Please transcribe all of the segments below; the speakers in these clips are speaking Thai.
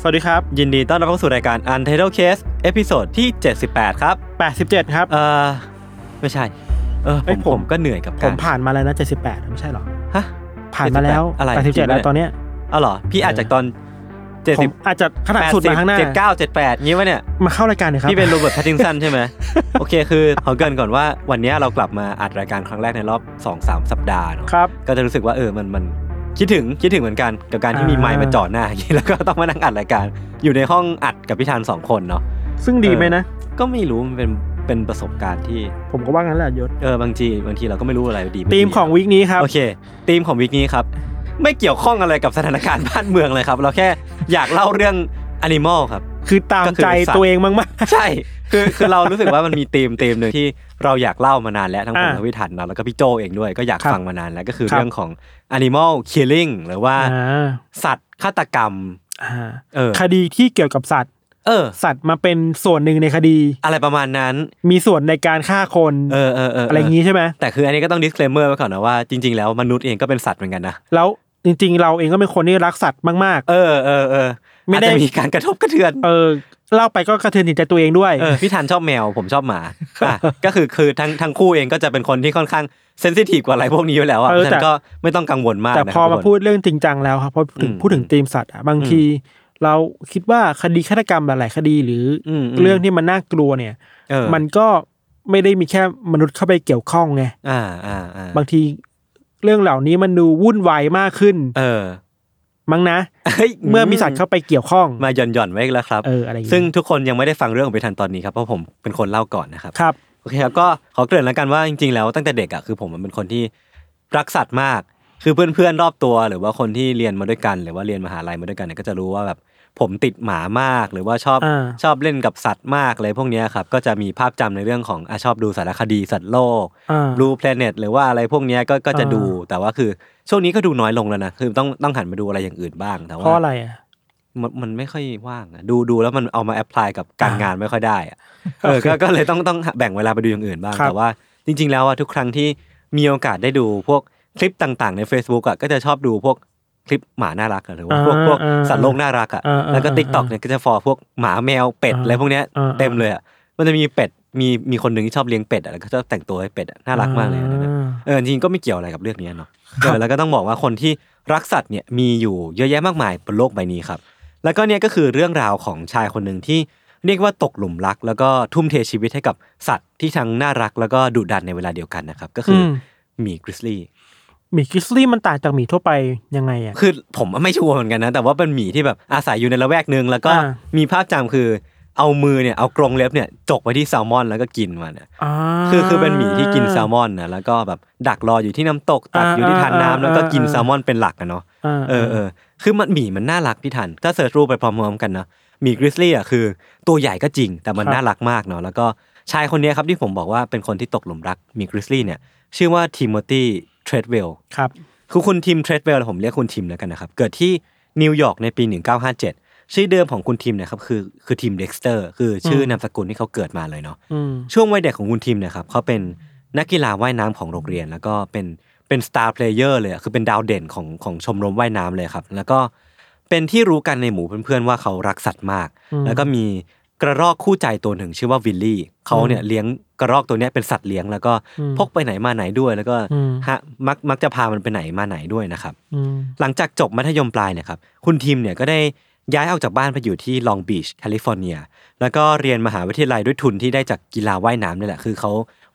สวัสดีครับ ยินดีต้อนรับเข้าสู่รายการ Untitled Case เอพิโซดที่ 78 ครับ 87 ครับ เอ่อไม่ใช่ เออผเอ้ยมผมผมก็เหนื่อยกับผการมผ่านมาแล้วนะ 78 ไม่ใช่หรอ ฮะ ผ่านมาแล้วอะไรจริง87ปะแล้วเนี่ยตอนเนี้ยเอาเหรอ พี่อาจจากตอน 70 ผมอาจจะขนาดสุดมาข้างหน้าเจ็ดเก้าเจ็ดแปดงี้วะเนี่ย มาเข้ารายการเลยครับ พี่เป็นโรเบิร์ตแพตตินสันใช่ไหม โอเคคือขอเกรินก่อนว่าวันนี้เรากลับมาอัดรายการครั้งแรกในรอบ 2-3 สัปดาห์เนอะครับ ก็จะรู้สึกว่าเออมันมัน คิดถึงคิดถึงเหมือนกันกับการที่มีอ่าไมค์มาจ่อหน้าอย่างนี้แล้วก็ต้องมานั่งอัดรายการ อยู่ในห้องอัดกับพี่ธันสองคนเนาะซึ่งดีไหมนะ ก็ไม่รู้มันเป็นเป็นประสบการณ์ที่ ผมก็ว่างั้นแหละยศเออบางทีบางทีเราก็ไม่รู้อะไรดีไม่ดีทีมของวีคนี้ครับโอเคทีมของวิกนี้ครับ ไม่เกี่ยวข้องอะไรกับสถานการณ์บ้านเมืองเลยครับ เราแค่อยากเล่าเรื่องอนิมอลครับ คือตามก็คือใจสัตว์ตัวเองมากใช่ คือคือเรารู้สึกว่ามันมีธีมธีมหนึ่งที่เราอยากเล่ามานานแล้วทั้งผมอ่าและพี่ทันเนาะแล้วก็พี่โจเองด้วยก็อยากครับฟังมานานแล้วก็คือครับเรื่องของ animal killing หรือว่าๆอ่าสัตว์ฆาตกรรมอ่าเออคดีที่เกี่ยวกับสัตว์เออสัตว์มาเป็นส่วนหนึ่งในคดี อะไรประมาณนั้น มีส่วนในการฆ่าคนเออเออเอออะไรอย่างงี้ใช่ไหมแต่คืออันนี้ก็ต้อง disclaimer ไว้ก่อนนะว่าจริงๆแล้วมนุษย์เองก็เป็นสัตว์เหมือนกันนะแล้วจริง ๆ เราเองก็เป็นคนที่รักสัตว์มากเออเออเออ ไม่อาจได้จะมีการกระทบกระเทือนๆเออเล่าไปก็กระเทือนจิตใจตัวเองด้วยเออพี่ทันชอบแมวผมชอบหมาอะก็คือคือทั้งทั้งคู่เองก็จะเป็นคนที่ค่อนข้างเซนซิทีฟกว่าอะไรพวกนี้อยู่แล้วอะเอเพอราะฉะแต่นั้นก็ไม่ต้องกังวลมากแต่นะพอครับมาทุกคนพูดเรื่องจริงจังแล้วครับพอถึงอืมพูดถึงธีมสัตว์อะบางที เราคิดว่าคดีฆาตกรรมหลายๆคดีหรืออมเรื่องที่มันน่ากลัวเนี่ยเออมันก็ไม่ได้มีแค่มนุษย์เข้าไปเกี่ยวข้องไงอ่าอ่าอ่าบางทีเรื่องเหล่านี้มันดูวุ่นวายมากขึ้น เออ มั้งนะเฮ้ยเมื่อมีสัตว์เข้าไปเกี่ยวข้องมาหย่อนหย่อนๆไว้อีกแล้วครับเอออะไรอย่างซึ่งเงี้ยทุกคนยังไม่ได้ฟังเรื่องของไปทันตอนนี้ครับเพราะผมเป็นคนเล่าก่อนนะครับครับโอเคครับก็ขอเกริ่นแล้วกันว่าจริงๆแล้วตั้งแต่เด็กอะคือผมเป็นคนที่รักสัตว์มาก คือเพื่อนๆรอบตัว หรือว่าคนที่เรียนมาด้วยกัน หรือว่าเรียนมหาลัยมาด้วยกันเนี่ยก็จะรู้ว่าแบบผมติดหมามากหรือว่าชอบอ่าชอบเล่นกับสัตว์มากอะไรพวกเนี้ยครับก็จะมีภาพจำในเรื่องของอะชอบดูสารคดีสัตว์โลกอ่า Blue Planet หรือว่าอะไรพวกเนี้ยก็ก็จะอ่าดูแต่ว่าคือ ช่วงนี้ก็ดูน้อยลงแล้วนะคือต้องต้องหันมาดูอะไรอย่างอื่นบ้างแต่เพราะว่าอะไรอะมันมันไม่ค่อยว่างอะดูดูแล้วมันเอามา apply กับการอ่างงานไม่ค่อยได้อะเออก็ก็เลยต้องต้องแบ่งเวลาไปดูอย่างอื่นบ้าง ครับ แต่ว่า จริง ๆ แล้วอะทุกครั้งที่มีโอกาสได้ดูพวกคลิปต่างๆ ใน Facebook อะก็จะชอบดูพวกคลิปหมาน่ารักอะหรือว่าพวกอ่าพวกอ่าสัตว์โลกน่ารักอะอ่าอ่าแล้วก็อ่า TikTok เนี่ยก็จะ follow พวกหมาแมวเป็ดอ่าอะไรพวกเนี้ยอ่า เต็มเลยอะมันจะมีเป็ด มีมีคนหนึ่งที่ชอบเลี้ยงเป็ดอะแล้วก็ชอบแต่งตัวให้เป็ดอะน่ารักมากเลยอันนั้นอะอ่าเออจริงๆก็ไม่เกี่ยวอะไรกับเรื่องนี้เนาะเออแล้วก็ต้องบอกว่าคนที่รักสัตว์เนี่ยมีอยู่เยอะแยะมากมายบนโลกใบนี้ครับ แล้วก็เนี่ยก็คือเรื่องราวของชายคนหนึ่งที่เรียกว่าตกหลุมรัก แล้วก็ทุ่มเทชีวิตให้กับสัตว์ที่ทั้งน่ารักแล้วก็ดุดันในเวลาเดียวกันนะครับ ก็คืออม หมีกริซลี่ หมีกริซลี่มันต่างจากหมีทั่วไปยังไงอะ คือผมไม่ชัวร์เหมือนกันนะ แต่ว่าเป็นหมีที่แบบอาศัยอยู่ในละแวกหนึ่งแล้วก็อ่ามีภาพจำคือ เอามือเนี่ยเอากรงเล็บเนี่ยจกไปที่แซลมอนแล้วก็กินมันอะอ่าคือคือเป็นหมีที่กินแซลมอนนะแล้วก็แบบดักรออยู่ที่น้ำตกตักอ่าอยู่ที่ทานน้ำอ่าแล้วก็กินอ่าแซลมอนเป็นหลักอะเนาะาเออเออคือมันหมีมันน่ารักพี่ทันถ้า search รูปไปพร้อมๆกันนะหมี grizzly อะคือ ตัวใหญ่ก็จริงแต่มันน่ารักมากเนาะแล้วก็ชายคนเนี้ยครับที่ผมบอกว่าเป็นคนที่ตกหลุมรักหมี grizzly เนี่ยชื่อว่าทิโมธีเทรดเวลครับคือคุณทิมเทรดเวลผมเรียกคุณทิมแล้วกันนะครับเกิดที่นิวยอร์กในปี 1957 ชื่อเดิมของคุณทิมเนะครับคือคือทิมเด็กสเตอร์คือชื่อนามสกุลที่เขาเกิดมาเลยเนาะอืมช่วงวัยเด็กของคุณทิมเนี่ยครับเขาเป็นนักกีฬาว่ายน้ำของโรงเรียน แล้วก็เป็นเป็น star player เลยอะคือเป็นดาวเด่นของของชมรมว่ายน้ำเลยครับ แล้วก็เป็นที่รู้กันในหมู่เพื่อนๆว่าเขารักสัตว์มากอืมแล้วก็มีกระรอกคู่ใจตัวหนึ่งชื่อว่าวิลลี่เขาเนี่ยเลี้ยงกระรอกตัวเนี้ยเป็นสัตว์เลี้ยง แล้วก็อืมพกไปไหนมาไหนด้วย แล้วก็อืมฮะมักมักจะพามันไปไหนมาไหนด้วยนะครับอืมหลังจากจบมัธยมปลายเนี่ยครับคุณทิมเนี่ยก็ได้ ย้ายออกจากบ้านไปอยู่ที่ลองบีชแคลิฟอร์เนีย แล้วก็เรียนมหาวิทยาลัยด้วยทุนที่ได้จากกีฬาว่ายน้ำนี่แหละคือเขา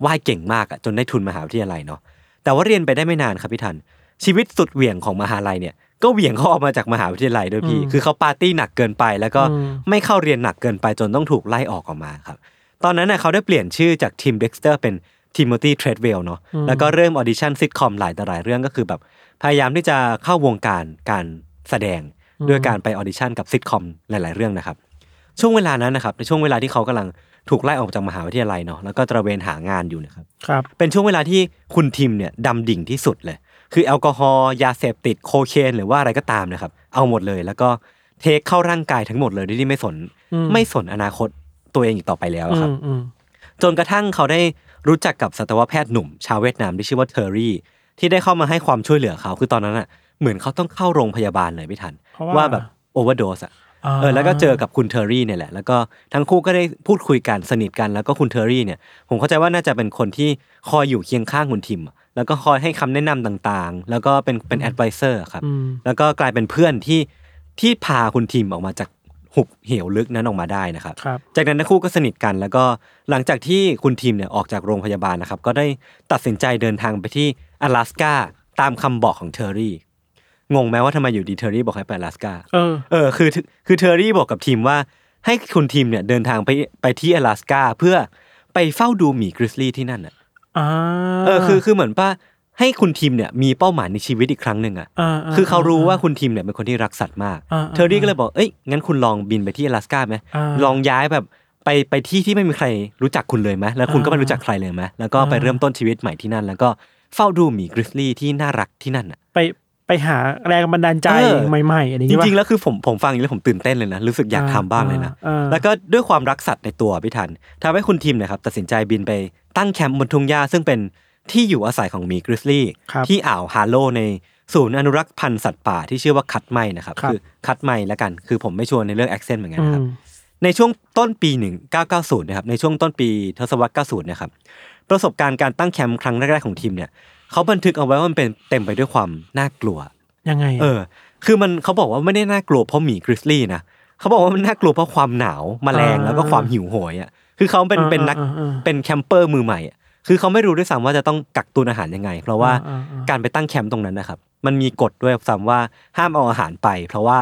ว่ายเก่งมากอะจนได้ทุนมหาวิทยาลัยเนาะแต่ว่าเรียนไปได้ไม่นานครับพี่ทัน ชีวิตสุดเหวี่ยงของมหาลัยเนี่ยก็เหวี่ยงเขาออกมาจากมหาวิทยาลัยด้วยพี่อืมคือเขาปาร์ตี้หนักเกินไป แล้วก็อืมไม่เข้าเรียนหนักเกินไปจนต้องถูกไล่ออกออกมาครับ ตอนนั้นน่ะเขาได้เปลี่ยนชื่อจากทิมเด็กสเตอร์เป็นทิโมธีเทรดเวลเนาะ แล้วก็เริ่ม audition sitcom หลายต่อหลายเรื่องก็คือแบบพยายามที่จะเข้าวงการการแสดง ด้วยการไป audition กับซิทคอมหลาย ๆ เรื่องนะครับ ช่วงเวลานั้นนะครับในช่วงเวลาที่เขากำลังถูกไล่ออกจากมหาวิทยาลัยเนาะแล้วก็ตระเวนหางานอยู่นะครับครับ เป็นช่วงเวลาที่คุณทิมเนี่ยดำดิ่งที่สุดเลย คือแอลกอฮอล์ยาเสพติดโคเคนหรือว่าอะไรก็ตามนะครับ เอาหมดเลย แล้วก็ take เข้าร่างกายทั้งหมดเลยโดยที่ไม่สนอืมไม่สนอนาคตตัวเองอีกต่อไปแล้วอะครับอืมอืมจนกระทั่งเขาได้รู้จักกับสัตวแพทย์หนุ่ม ชาวเวียดนามที่ชื่อว่าเทอร์รี่ที่ได้เข้ามาให้ความช่วยเหลือเขาคือตอนนั้นอะ เหมือนเขาต้องเข้าโรงพยาบาลเลยพี่ทัน เพราะว่า ว่าแบบoverdose อะาเออแล้วก็เจอกับคุณเทอร์รี่เนี่ยแหละ แล้วก็ทั้งคู่ก็ได้พูดคุยกันสนิทกันแล้วก็คุณเทอร์รี่เนี่ย ผมเข้าใจว่าน่าจะเป็นคนที่คอยอยู่เคียงข้างคุณทิมอะแล้วก็คอยให้คำแนะนำต่างๆ แล้วก็เป็นเป็น adviser ครับ อืม แล้วก็กลายเป็นเพื่อนที่ที่พาคุณทิมออกมาจากหุบเหวลึกนั้นออกมาได้นะครับ ครับ จากนั้นทั้งคู่ก็สนิทกันแล้วก็หลังจากที่คุณทิมเนี่ยออกจากโรงพยาบาลนะครับ ก็ได้ตัดสินใจเดินทางไปที่อลาสกาตามคำบอกของเทอร์รี่ งงไหมว่าทำไมอยู่ดีเทอร์รี่บอกให้ไปอลาสกาเออ เออคือคือเทอร์รี่บอกกับทิมว่า ให้คุณทิมเนี่ยเดินทางไปไปที่อลาสกาเพื่อไปเฝ้าดูหมี grizzly ที่นั่นอะอ่าเออคือคือเหมือนว่าให้คุณทิมเนี่ยมีเป้าหมายในชีวิตอีกครั้งหนึ่งอะคือเขารู้ว่าคุณทิมเนี่ยเป็นคนที่รักสัตว์มาก เทอร์รี่ก็เลยบอกเอ้ยงั้นคุณลองบินไปที่อลาสกาไหมลองย้ายแบบไปไปที่ที่ไม่มีใครรู้จักคุณเลยไหมแล้วคุณก็ไม่รู้จักใครเลยไหมแล้วก็ไปเริ่มต้นชีวิตใหม่ที่นั่น แล้วก็เฝ้าดูหมี grizzly ที่น่ารักที่นั่นอะไไปหาแรงบันดาลใจเออใหม่ๆอะไรอย่างจเงี้ย ริงๆปะแล้วคือผมผมฟังอย่างนี้แล้วผมตื่นเต้นเลยนะ รู้สึกอยากทำบ้างเลยนะ อ่าแล้วก็ด้วยความรักสัตว์ในตัวพี่ทันทำให้คุณทิมเนี่ยครับตัดสินใจบินไปตั้งแคมป์บนทุ่งหญ้าซึ่งเป็นที่อยู่อาศัยของหมี grizzly ครับ ที่อ่าวฮาโลในศูนย์อนุรักษ์พันธุ์สัตว์ป่าที่ชื่อว่าคัดไมนะครับครับคือคัดไมแล้วกัน คือผมไม่ชัวร์ในเรื่อง accent เหมือนกันอืนะครับมในช่วงต้นปี 1990 นะครับ ในช่วงต้นปีทศวรรษ 90 นะครับ ประสบการณ์การตั้งแคมป์ครั้งแรก ๆ ของทิมเนี่ย เขาบันทึกเอาไว้ว่ามันเป็นเต็มไปด้วยความน่ากลัว ยังไงเออ คือมันเขาบอกว่าไม่ได้น่ากลัวเพราะหมี grizzly นะเขาบอกว่ามันน่ากลัวเพราะความหนาวแมลงแล้วก็ความหิวโหยอะคือเขาเป็นเป็นนักอ่าอ่าอ่าเป็น camper มือใหม่อะคือเขาไม่รู้ด้วยซ้ำว่าจะต้องกักตุนอาหารยังไง เพราะว่าอ่าอ่าการไปตั้งแคมป์ตรงนั้นนะครับ มันมีกฎด้วยซ้ำว่าห้ามเอาอาหารไป เพราะว่า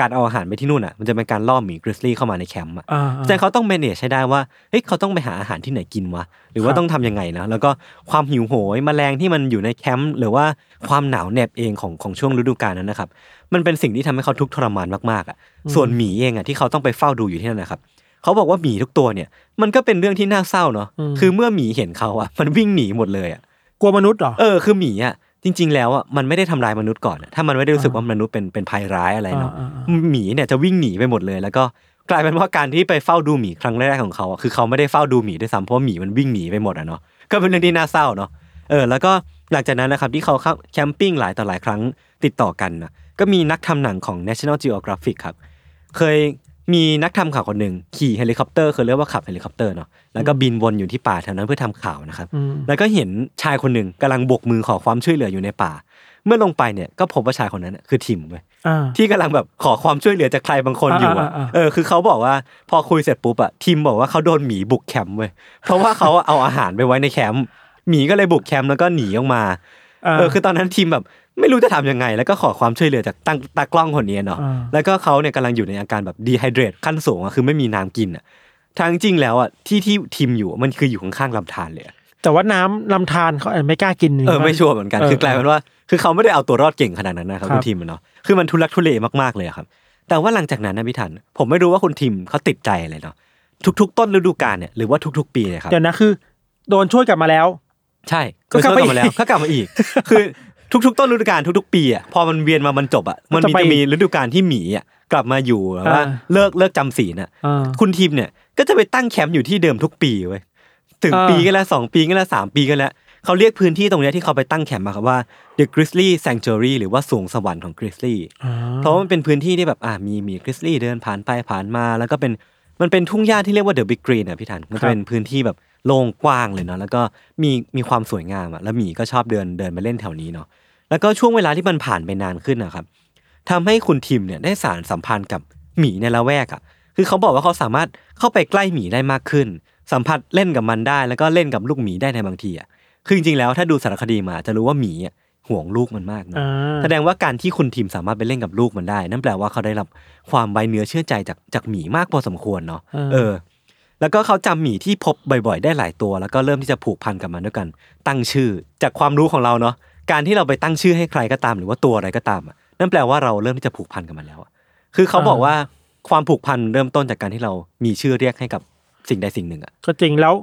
การเอาอาหารไปที่นู่นอะมันจะเป็นการล่อหมี grizzly เข้ามาในแคมป์อะอ่าแต่เขาต้อง manage ให้ได้ว่าเฮ้ยเขาต้องไปหาอาหารที่ไหนกินวะหรือว่าครับต้องทำยังไงนะแล้วก็ความหิวโหยแมลงที่มันอยู่ในแคมป์หรือว่าความหนาวเหน็บเองของของช่วงฤดูกาลนั้นนะครับมันเป็นสิ่งที่ทำให้เขาทุกข์ทรมานมากๆอะส่วนหมีเองอะที่เขาต้องไปเฝ้าดูอยู่ที่นั่นนะครับเขาบอกว่าหมีทุกตัวเนี่ย มันก็เป็นเรื่องที่น่าเศร้าเนาะคือเมื่อหมีเห็นเขาอะมันวิ่งหนีหมดเลยอะกลัวมนุษย์เหรอเออคือหมีอะ จริง ๆ แล้วอะมันไม่ได้ทำลายมนุษย์ก่อนอะถ้ามันไม่ได้รู้สึกว่ามนุษย์เป็นเป็นภัยร้ายอะไรเนาะอ่าอ่าหมีเนี่ยจะวิ่งหนีไปหมดเลย แล้วก็กลายเป็นว่าการที่ไปเฝ้าดูหมีครั้งแรกของเขาอะคือเขาไม่ได้เฝ้าดูหมีด้วยซ้ำเพราะว่าหมีมันวิ่งหนีไปหมดอะเนาะก็เป็นเรื่องที่น่าเศร้าเนาะเออแล้วก็หลังจากนั้นนะครับที่เขาเข้า camping หลายต่อหลายครั้งติดต่อกันนะก็มีนักทำหนังของ National Geographic ครับเคย มีนักทำข่าวคนหนึ่งขี่เฮลิคอปเตอร์คือเรียกว่าขับเฮลิคอปเตอร์เนาะแล้วก็บินวนอยู่ที่ป่าแถวนั้นเพื่อทำข่าวนะครับอืมแล้วก็เห็นชายคนหนึ่งกำลังโบกมือขอความช่วยเหลืออยู่ในป่า เมื่อลงไปเนี่ยก็พบว่าชายคนนั้นน่ะคือทิมเว้ยอ่าที่กำลังแบบขอความช่วยเหลือจากใครบางคนอยู่อะอ่าอ่าอ่าเออคือเขาบอกว่าพอคุยเสร็จปุ๊บอะทิมบอกว่าเขาโดนหมีบุกแคมป์เว้ยเพราะว่าเขาเอาอาหารไปไว้ในแคมป์หมีก็เลยบุกแคมป์แล้วก็หนีออกมาาเออคือตอนนั้นทิมแบบ ไม่รู้จะทำยังไง แล้วก็ขอความช่วยเหลือจากตั้งตากล้องคนนี้เนาะอ่าแล้วก็เขาเนี่ยกำลังอยู่ในอาการแบบ dehydrate ขั้นสูงอะคือไม่มีน้ำกินอะทางจริงแล้วอะที่ที่ทิมอยู่มันคืออยู่ข้างๆลำธารเลยอะแต่ว่าน้ำลำธารเขาอาจจะไม่กล้ากินเออไม่ชัวร์เหมือนกันเออคือกลายเป็นว่า คือเขาไม่ได้เอาตัวรอดเก่งขนาดนั้นนะครับครับคุณทิมอะเนาะคือมันทุลักทุเลมากๆเลยอะครับแต่ว่าหลังจากนั้นนะพี่ทันผมไม่รู้ว่าคุณทิมเขาติดใจอะไรเนาะทุก ๆ ต้นฤดูกาลเนี่ยหรือว่าทุก ๆ ปีเนี่ยครับเดี๋ยวนะคือ โดนช่วยกลับมาแล้ว ใช่ก็กลับช่วยมามาแล้วอีกก็กลับมาอีก คือ ทุกๆ ต้นฤดูกาลทุกๆ ปีอะพอมันเวียนมามันจบอะมันมีจะไปจะมีฤดูกาลที่หมีอะกลับมาอยู่แบบว่าอ่าเลิกเลิกจำศีลอะอ่าคุณทิมเนี่ยก็จะไปตั้งแคมป์อยู่ที่เดิมทุกปีเว้ยหนึ่งอ่าปีก็แล้วสองปีก็แล้วสามปีก็แล้วเขาเรียกพื้นที่ตรงเนี้ยที่เขาไปตั้งแคมป์มาครับว่า The Grizzly Sanctuary หรือว่าสวงสวรรค์ของ Grizzly อ่าเพราะว่ามันเป็นพื้นที่ที่แบบอ่ามีมีกริซลี่เดินผ่านไปผ่านมา แล้วก็เป็นมันเป็นทุ่งหญ้าที่เรียกว่าเดอะบิ๊กกรีนอะพี่ทันมันครัจะบเป็นพื้นที่แบบ โล่งกว้างเลยเนาะแล้วก็มีมีความสวยงามอะแล้วหมีก็ชอบเดินเดินมาเล่นแถวนี้เนาะแล้วก็ช่วงเวลาที่มันผ่านไปนานขึ้นนะครับทำให้คุณทิมเนี่ยได้สารสัมพันธ์กับหมีในละแวกอะคือเขาบอกว่าเขาสามารถเข้าไปใกล้หมีได้มากขึ้น สัมผัสเล่นกับมันได้ แล้วก็เล่นกับลูกหมีได้ในบางทีอะคือจริงๆแล้วถ้าดูสารคดีมาจะรู้ว่าหมีอะห่วงลูกมันมากเนอะแสดงว่าการที่คุณทีมสามารถไปเล่นกับลูกมันได้ นั่นแปลว่าเขาได้รับความไว้เนื้อเชื่อใจจากจากหมีมากพอสมควรเนาะเออ แล้วก็เขาจำหมีที่พบบ่อยๆ ได้หลายตัว แล้วก็เริ่มที่จะผูกพันกับมันด้วยกัน ตั้งชื่อ จากความรู้ของเราเนาะการที่เราไปตั้งชื่อให้ใครก็ตามหรือว่าตัวอะไรก็ตามอะนั่นแปลว่าเราเริ่มที่จะผูกพันกับมันแล้วอะคือเขาบอกว่าความผูกพันเริ่มต้นจากการที่เรามีชื่อเรียกให้กับสิ่งใดสิ่งหนึ่งอะก็จริงแล้ว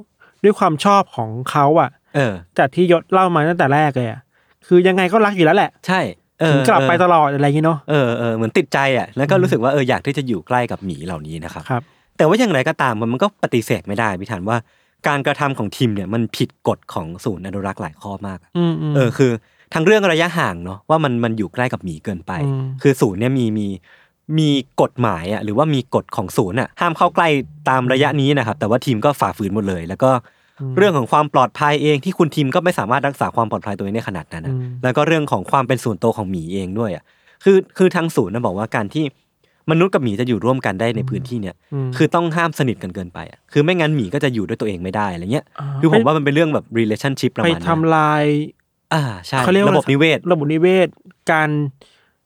ด้วยความชอบของเขาอะ เออจากที่ยศเล่ามาตั้งแต่แรกเลยอะคือยังไงก็รักอยู่แล้วแหละ ใช่เออถึงกลับไปเออตลอดอะไรอย่างงี้เนาะเออเออเหมือนติดใจอะแล้วก็รู้สึกว่าเอออยากที่จะอยู่ใกล้กับหมีเหล่านี้นะครับครับ แต่ว่าอย่างไรก็ตามมันก็ปฏิเสธไม่ได้พิธานว่าการกระทำของทีมเนี่ยมันผิดกฎของศูนย์อนุรักษ์หลายข้อมากอะอืมอืมเออคือทั้งเรื่องระยะห่างเนาะว่ามันมันอยู่ใกล้กับหมีเกินไปอืมคือศูนย์เนี่ยมีมีมีกฎหมายอะหรือว่ามีกฎของศูนย์อะห้ามเข้าใกล้ตามระยะนี้นะครับ แต่ว่าทีมก็ฝ่าฝืนหมดเลย แล้วก็เรื่องของความปลอดภัยเองที่คุณทีมก็ไม่สามารถรักษาความปลอดภัยตัวเองได้ขนาดนั้นอะแล้วก็เรื่องของความเป็นส่วนตัวของหมีเองด้วยอะคือคือทางศูนย์นะบอกว่าการที่ มนุษย์กับหมีจะอยู่ร่วมกันได้ในพื้นที่เนี่ยมคือต้องห้ามสนิทกันเกินไปอะคือไม่งั้นหมีก็จะอยู่ด้วยตัวเองไม่ได้อะไรเงี้ยอ่าคือผมว่ามันเป็นเรื่องแบบ relationship ประไปมาณนั้นทำลาย อ่าใช่เขาเรียกว่าระบบนิเวศ ระบบนิเวศ การ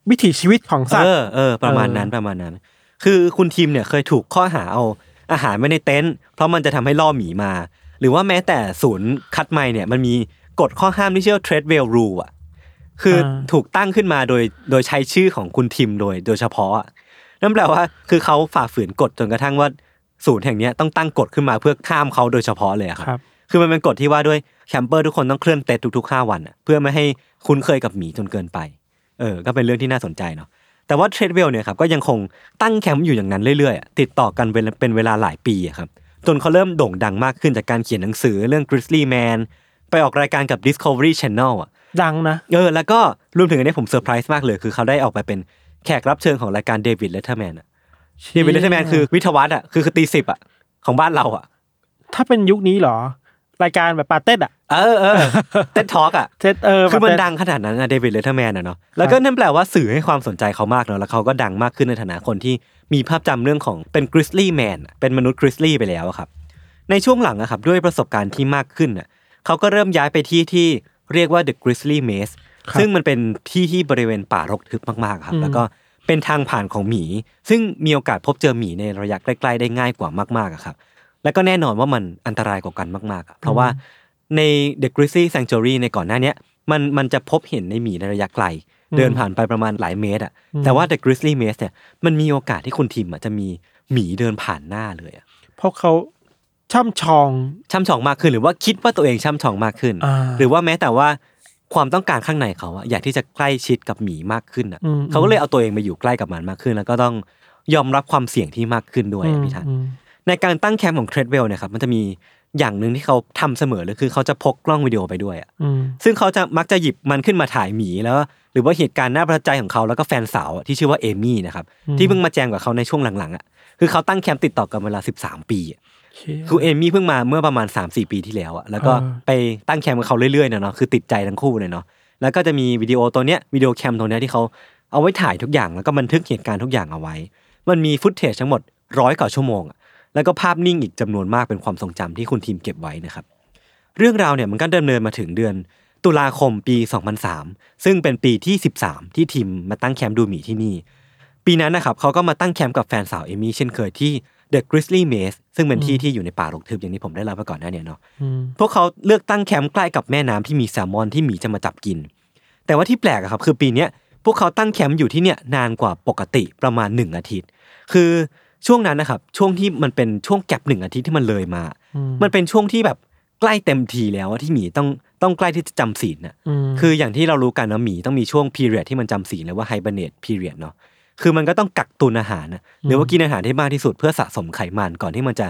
วิถีชีวิตของสัตเอว์อเออประมาณนั้นประมาณนั้น คือคุณทีมเนี่ยเคยถูกข้อหาเอาอาหารไว้ในเต็นท์เพราะมันจะทำให้ล่อหมีมา หรือว่าแม้แต่ศูนย์คัดไม้เนี่ยมันมีกฎข้อห้ามที่ชื่อว่า trade well rule อะคืออาถูกตั้งขึ้นมาโดยโดยใช้ชื่อของคุณทีมโดยโดยเฉพาะอะ นั่นแปลว่าคือเขาฝ่าฝืนกฎจนกระทั่งว่าศูนย์แห่งเนี้ยต้องตั้งกฎขึ้นมาเพื่อข้ามเขาโดยเฉพาะเลยอะครับครับ คือมันเป็นกฎที่ว่าด้วยcamper ทุกคนต้องเคลื่อนเต็นท์ทุกๆห้าวันอะเพื่อไม่ให้คุ้นเคยกับหมีจนเกินไป เออ ก็เป็นเรื่องที่น่าสนใจเนาะ แต่ว่า Treadwell เนี่ยครับก็ยังคงตั้งแคมป์อยู่อย่างนั้นเรื่อยๆอะติดต่อกันเป็นเป็นเวลาหลายปีอะครับ จนเขาเริ่มโด่งดังมากขึ้นจากการเขียนหนังสือเรื่อง Grizzly Man ไปออกรายการกับ Discovery Channel อะดังนะ เออ แล้วก็รวมถึงอันนี้ผมเซอร์ไพรส์มากเลย คือเขาได้ออกไปเป็น แขกรับเชิญของรายการ David Letterman อะ David Letterman คือวิทวัสอะคือคือตีสิบอะของบ้านเราอะถ้าเป็นยุคนี้เหรอ รายการแบบป๋าเต็ดอะเออเออเต็ด talk อะเซตเออคือมันป๋าเต้ดังขนาดนั้นนะ David Letterman อะเนาะแล้วก็นั่นแปลว่าสื่อให้ความสนใจเขามากเนาะแล้วเขาก็ดังมากขึ้นในฐานะคนที่มีภาพจำเรื่องของเป็น Grizzly Man เป็นมนุษย์ grizzly ไปแล้วอะครับ ในช่วงหลังอะครับด้วยประสบการณ์ที่มากขึ้นอะเขาก็เริ่มย้ายไปที่ที่เรียกว่า The Grizzly Maze ซึ่งมันเป็นที่ที่บริเวณป่ารกทึบมากๆครับ แล้วก็เป็นทางผ่านของหมี ซึ่งมีโอกาสพบเจอหมีในระยะใกล้ๆได้ง่ายกว่ามากๆอะครับ แล้วก็แน่นอนว่ามันอันตรายกว่ากันมากๆอะเพราะว่าใน The Grizzly Sanctuary ในก่อนหน้าเนี้ยมันมันจะพบเห็นในหมีในระยะไกล เดินผ่านไปประมาณหลายเมตรอะแต่ว่า The Grizzly Maze เนี่ยมันมีโอกาสที่คุณทีมอะจะมีหมีเดินผ่านหน้าเลยอะเพราะเขาช่ำชองช่ำชองมากขึ้นหรือว่าคิดว่าตัวเองช่ำชองมากขึ้นอ่าหรือว่าแม้แต่ว่า ความต้องการข้างในเขาอะอยากที่จะใกล้ชิดกับหมีมากขึ้นอะอืมเขาก็เลยเอาตัวเองมาอยู่ใกล้กับมันมากขึ้น แล้วก็ต้องยอมรับความเสี่ยงที่มากขึ้นด้วยอะพี่ทันอืมในการตั้งแคมป์ของเทรดเวลเนี่ยครับมันจะมีอย่างหนึ่งที่เขาทำเสมอเลยคือเขาจะพกกล้องวิดีโอไปด้วยอะอืมซึ่งเขาจะมักจะหยิบมันขึ้นมาถ่ายหมีแล้ว หรือว่าเหตุการณ์น่าประทับใจของเขาแล้วก็แฟนสาวอะที่ชื่อว่าเอมี่นะครับที่เพิ่งมาแจงกับเขาในช่วงหลังๆอะคือเขาตั้งแคมป์ติดต่อกันเวลา 13 ปีอะเชี่ย คือเอมี่เพิ่งมาเมื่อประมาณ 3-4 ปีที่แล้วอะแล้วก็อ่าไปตั้งแคมป์กับเขาเรื่อยๆเนาะคือติดใจทั้งคู่เลยเนาะแล้วก็จะมีวิดีโอตัวเนี้ย video cam ตัวเนี้ยที่เขาเอาไว้ถ่ายทุกอย่างแล้วก็บันทึกเหตุการณ์ทุกอย่างเอาไว้ มันมี footage ทั้งหมดร้อยกว่าชั่วโมงอะแล้วก็ภาพนิ่งอีกจำนวนมากเป็นความทรงจำที่คุณทิมเก็บไว้นะครับ เรื่องราวเนี่ยมันก็ดำเนินมาถึงเดือน ตุลาคมปี 2003 ซึ่งเป็นปีที่ 13 ที่ทิมมาตั้งแคมป์ดูหมีที่นี่ ปีนั้นนะครับเขาก็มาตั้งแคมป์กับแฟนสาวเอมี่เช่นเคยที่ The Grizzly Maze ซึ่งเป็นที่ที่อยู่ในป่ารกทึบอย่างที่ผมได้เล่าไปก่อนหน้าเนี้เนาะอืมพวกเขาเลือกตั้งแคมป์ใกล้กับแม่น้ำที่มีแซลมอนที่หมีจะมาจับกิน แต่ว่าที่แปลกอะครับคือปีเนี้ยพวกเขาตั้งแคมป์อยู่ที่เนี่ยนานกว่าปกติประมาณหนึ่งอาทิตย์ คือช่วงนั้นนะครับ ช่วงที่มันเป็นช่วงแก็บหนึ่งอาทิตย์ที่มันเลยมา มันเป็นช่วงที่แบบใกล้เต็มทีแล้วอะที่หมีต้องต้องใกล้ที่จะจำศีลน่ะมคืออย่างที่เรารู้กันนะหมีต้องมีช่วงพีเรียดที่มันจำศีลหรือว่าไฮเบเนตพีเรียดเนาะ คือมันก็ต้องกักตุนอาหารนะหรือว่ากินอาหารที่มากที่สุดเพื่อสะสมไขมันก่อนที่มันจะ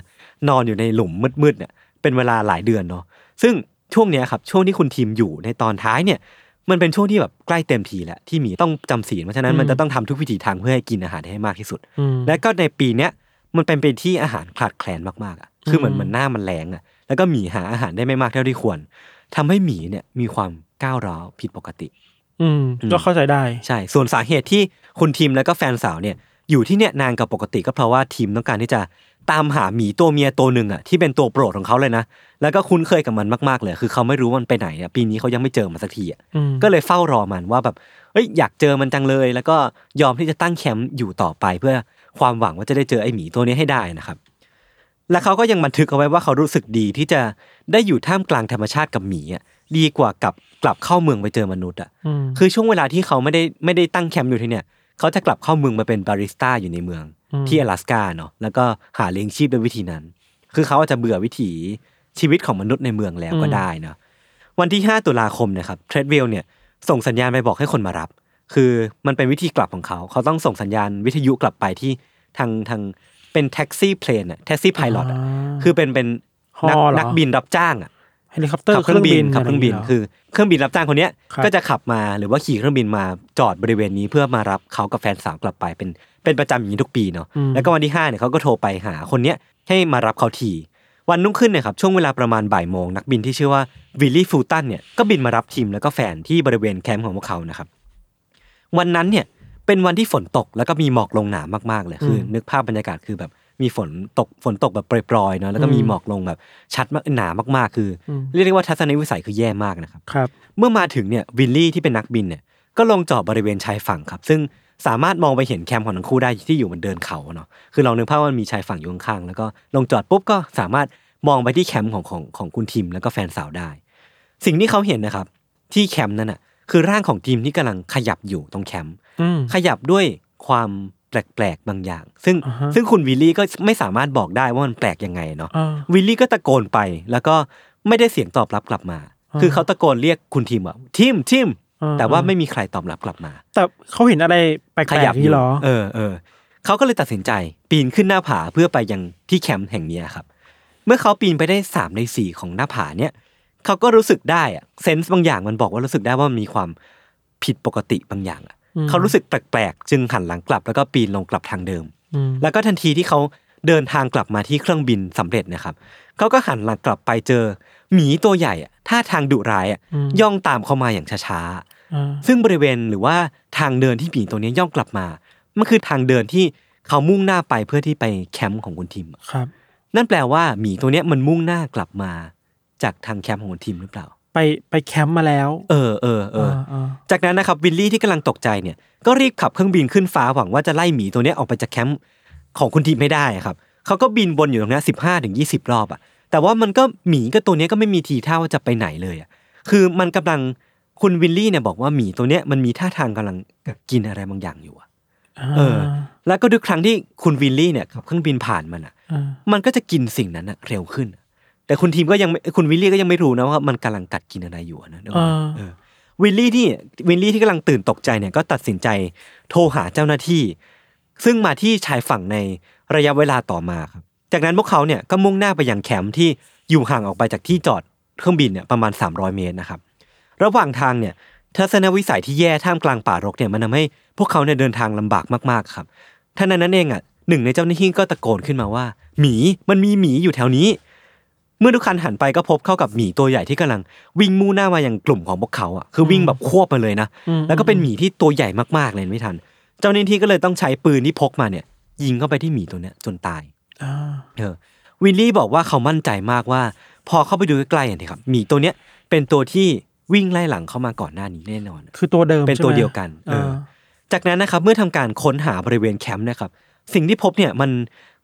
นอนอยู่ในหลุมมืดๆเนี่ยเป็นเวลาหลายเดือนเนาะซึ่งช่วงเนี้ยครับช่วงที่คุณทีมอยู่ในตอนท้ายเนี่ยมันเป็นช่วงที่แบบใกล้เต็มทีแล้วที่หมีต้องจำศีลเพราะฉะนั้นมันจะต้องทำทุกวิถีทางเพื่อให้กินอาหารให้มากที่สุดอืมและก็ในปีเนี้ยมันเป็นปีที่อาหารขาดแคลนมากๆอะคือเหมือนอืมเหมันหน้ามันแรงอะแล้วก็หมีหาอาหารได้ไม่มากเท่าที่ควรทำให้หมีเนี่ยมีความก้าวร้าวผิดปกติ อืมก็เข้าใจได้ ใช่ ส่วนสาเหตุที่คุณทีมแล้วก็แฟนสาวเนี่ย อยู่ที่เนี่ยนานกว่าปกติก็เพราะว่าทีมต้องการที่จะตามหาหมีตัวเมียตัวหนึ่งอะที่เป็นตัวโปรดของเขาเลยนะ แล้วก็คุ้นเคยกับมันมากๆเลย คือเขาไม่รู้ว่ามันไปไหนอะปีนี้เขายังไม่เจอมันสักทีอะอืมก็เลยเฝ้ารอมันว่าแบบเอ้ยอยากเจอมันจังเลย แล้วก็ยอมที่จะตั้งแคมป์อยู่ต่อไป เพื่อความหวังว่าจะได้เจอไอ้หมีตัวนี้ให้ได้นะครับ และเขาก็ยังบันทึกเอาไว้ว่าเขารู้สึกดีที่จะได้อยู่ท่ามกลางธรรมชาติกับหมีอะดีกว่ากับ กลับเข้าเมืองไปเจอมนุษย์อะคือช่วงเวลาที่เขาไม่ได้ไม่ได้ตั้งแคมป์อยู่ที่เนี่ย เขาจะกลับเข้าเมืองมาเป็นบาริสต้าอยู่ในเมือง ที่อลาสกาเนาะแล้วก็หาเลี้ยงชีพด้วยวิธีนั้น คือเขาอาจจะเบื่อวิถีชีวิตของมนุษย์ในเมืองแล้วก็ได้เนาะวันที่ 5 ตุลาคมนะครับ Treadwell เนี่ยส่งสัญญาณไปบอกให้คนมารับ คือมันเป็นวิธีกลับของเขา เขาต้องส่งสัญญาณวิทยุกลับไปที่ทางทางเป็น taxi plane อะ taxi pilot อะคือเป็นเป็นนักบินรับจ้างอะ เฮลิคอปเตอร์ขับเครื่องบินขับเครื่องบินะไย่าคือเครื่องบินรับจ้างคนเนี้ยครับก็จะขับมาหรือว่าขี่เครื่องบินมาจอดบริเวณนี้เพื่อมารับเขากับแฟนสาวกลับไปเป็นเป็นประจำอย่างนี้ทุกปีเนาะแล้วก็วันที่ห้าเนี่ยเขาก็โทรไปหาคนเนี้ยให้มารับเขาทีวันนุ่งขึ้นเนี่ยครับช่วงเวลาประมาณบ่ายโมงนักบินที่ชื่อว่าวิลลี่ฟูตันเนี่ยก็บินมารับทีมแล้วก็แฟนที่บริเวณแคมป์ของพวกเขานะครับวันนั้นเนี่ยเป็นวันที่ฝนตกแล้วก็มีหมอกลงหนามากๆเลยคือ นึกภาพบรรยากาศคือแบบ มีฝนตกฝนตกแบบปรอยๆเนาะแล้วก็มีหมอกลงแบบชัดมากหนามากๆ คือ เรียกได้ว่าทัศนวิสัยคือแย่มากนะครับครับเมื่อมาถึงเนี่ยวิลลี่ที่เป็นนักบินเนี่ยก็ลงจอดบริเวณชายฝั่งครับ ซึ่งสามารถมองไปเห็นแคมป์ของทั้งคู่ได้ที่อยู่บนเนินเขาเนาะคือลองนึกภาพว่ามันมีชายฝั่งอยู่ข้างๆแล้วก็ลงจอดปุ๊บก็สามารถมองไปที่แคมป์ของของของคุณทิมแล้วก็แฟนสาวได้ สิ่งที่เขาเห็นนะครับ ที่แคมป์นั่นน่ะคือร่างของทิมที่กำลังขยับอยู่ตรงแคมป์อืมขยับด้วยความแปลกๆบางอย่าง ซึ่งอ่าฮะซึ่งคุณวิลลี่ก็ไม่สามารถบอกได้ว่ามันแปลกยังไงเนาะอ่าวิลลี่ก็ตะโกนไปแล้วก็ไม่ได้เสียงตอบรับกลับมาอ่าคือเขาตะโกนเรียกคุณทีมว่าทีมทีมอ่าแต่ว่าไม่มีใครตอบรับกลับมา แต่เขาเห็นอะไรแปลกขยับๆนี่เหรอเออเออเขาก็เลยตัดสินใจ ปีนขึ้นหน้าผาเพื่อไปยังที่แคมป์แห่งเนี้ยครับ เมื่อเขาปีนไปได้สามในสี่ของหน้าผาเนี่ยเขาก็รู้สึกได้อะเซนส์บางอย่างมันบอกว่ารู้สึกได้ว่ามันมีความผิดปกติบางอย่างอะอืม เขารู้สึกแปลกๆ จึงหันหลังกลับ แล้วก็ปีนลงกลับทางเดิมอืมแล้วก็ทันทีที่เขาเดินทางกลับมาที่เครื่องบินสำเร็จนะครับเขาก็หันหลังกลับไปเจอ หมีตัวใหญ่อะท่าทางดุร้ายอะย่องตามเข้ามาอย่างช้าๆอ่าซึ่งบริเวณหรือว่าทางเดินที่หมีตัวนี้ย่องกลับมามันคือทางเดินที่เขามุ่งหน้าไปเพื่อที่ไปแคมป์ของคุณทิมอะครับ นั่นแปลว่าหมีตัวเนี้ยมันมุ่งหน้ากลับมา จากทางแคมป์ของคุณทิมหรือเปล่า ไปไปแคมป์มาแล้ว เออเออเอออ่าจากนั้นนะครับวิลลี่ที่กำลังตกใจเนี่ยก็รีบขับเครื่องบินขึ้นฟ้าหวังว่าจะไล่หมีตัวเนี้ยออกไปจากแคมป์ของคุณทิมให้ได้อะครับเขาก็บินบนอยู่ตรงเนี้สิบห้าถึงยี่สิบรอบอะแต่ว่ามันก็หมีก็ตัวเนี้ยก็ไม่มีทีท่าว่าจะไปไหนเลยอะคือมันกำลังคุณวิลลี่เนี่ยบอกว่าหมีตัวเนี้ยมันมีท่าทางกำลังกินอะไรบางอย่างอยู่อะาเออ แล้วก็ทุกครั้งที่คุณวิลลี่เนี่ยขับเครื่องบินผ่านมันอะอ่ามันก็จะกินสิ่งนั้นอะเร็วขึ้น แต่คุณทีมก็ยังไม่คุณวิลลี่ก็ยังไม่รู้นะว่ามันกำลังกัดกินอะไรอยู่อะนะเดี๋ยวก่อนเออวิลลี่ที่วิลลี่ที่กำลังตื่นตกใจเนี่ยก็ตัดสินใจโทรหาเจ้าหน้าที่ ซึ่งมาที่ชายฝั่งในระยะเวลาต่อมาครับจากนั้นพวกเขาเนี่ยก็มุ่งหน้าไปยังแคมป์ที่อยู่ห่างออกไปจากที่จอดเครื่องบินเนี่ยประมาณ 300 เมตรนะครับ ระหว่างทางเนี่ยทัศนวิสัยที่แย่ท่ามกลางป่ารกเนี่ยมันทำให้พวกเขาเนี่ยเดินทางลำบากมากๆครับท่านั้นนั้นเองอะหนึ่งในเจ้าหน้าที่ก็ตะโกนขึ้นมาว่า หมีมันมีหมีอยู่แถวนี้ เมื่อทุกคันหันไปก็พบเข้ากับหมีตัวใหญ่ที่กำลัง วิ่งมุ่งหน้ามายังกลุ่มของพวกเขาอะคือวิ่งแบบควบมาเลยนะอืมแล้วก็เป็นหมีที่ตัวใหญ่มากๆเลยไม่ทัน เจ้าหน้าที่ก็เลยต้องใช้ปืนที่พกมาเนี่ย ยิงเข้าไปที่หมีตัวเนี้ยจนตายอ่าเออวิลลี่บอกว่าเขามั่นใจมากว่า พอเข้าไปดูใกล้ๆอะนะครับหมีตัวเนี้ยเป็นตัวที่วิ่งไล่หลังเข้ามาก่อนหน้านี้แน่นอน คือตัวเดิมเป็นตัวใช่ไหมเดียวกันเออาจากนั้นนะครับเมื่อทำการค้นหาบริเวณแคมป์นะครับ สิ่งที่พบเนี่ยมัน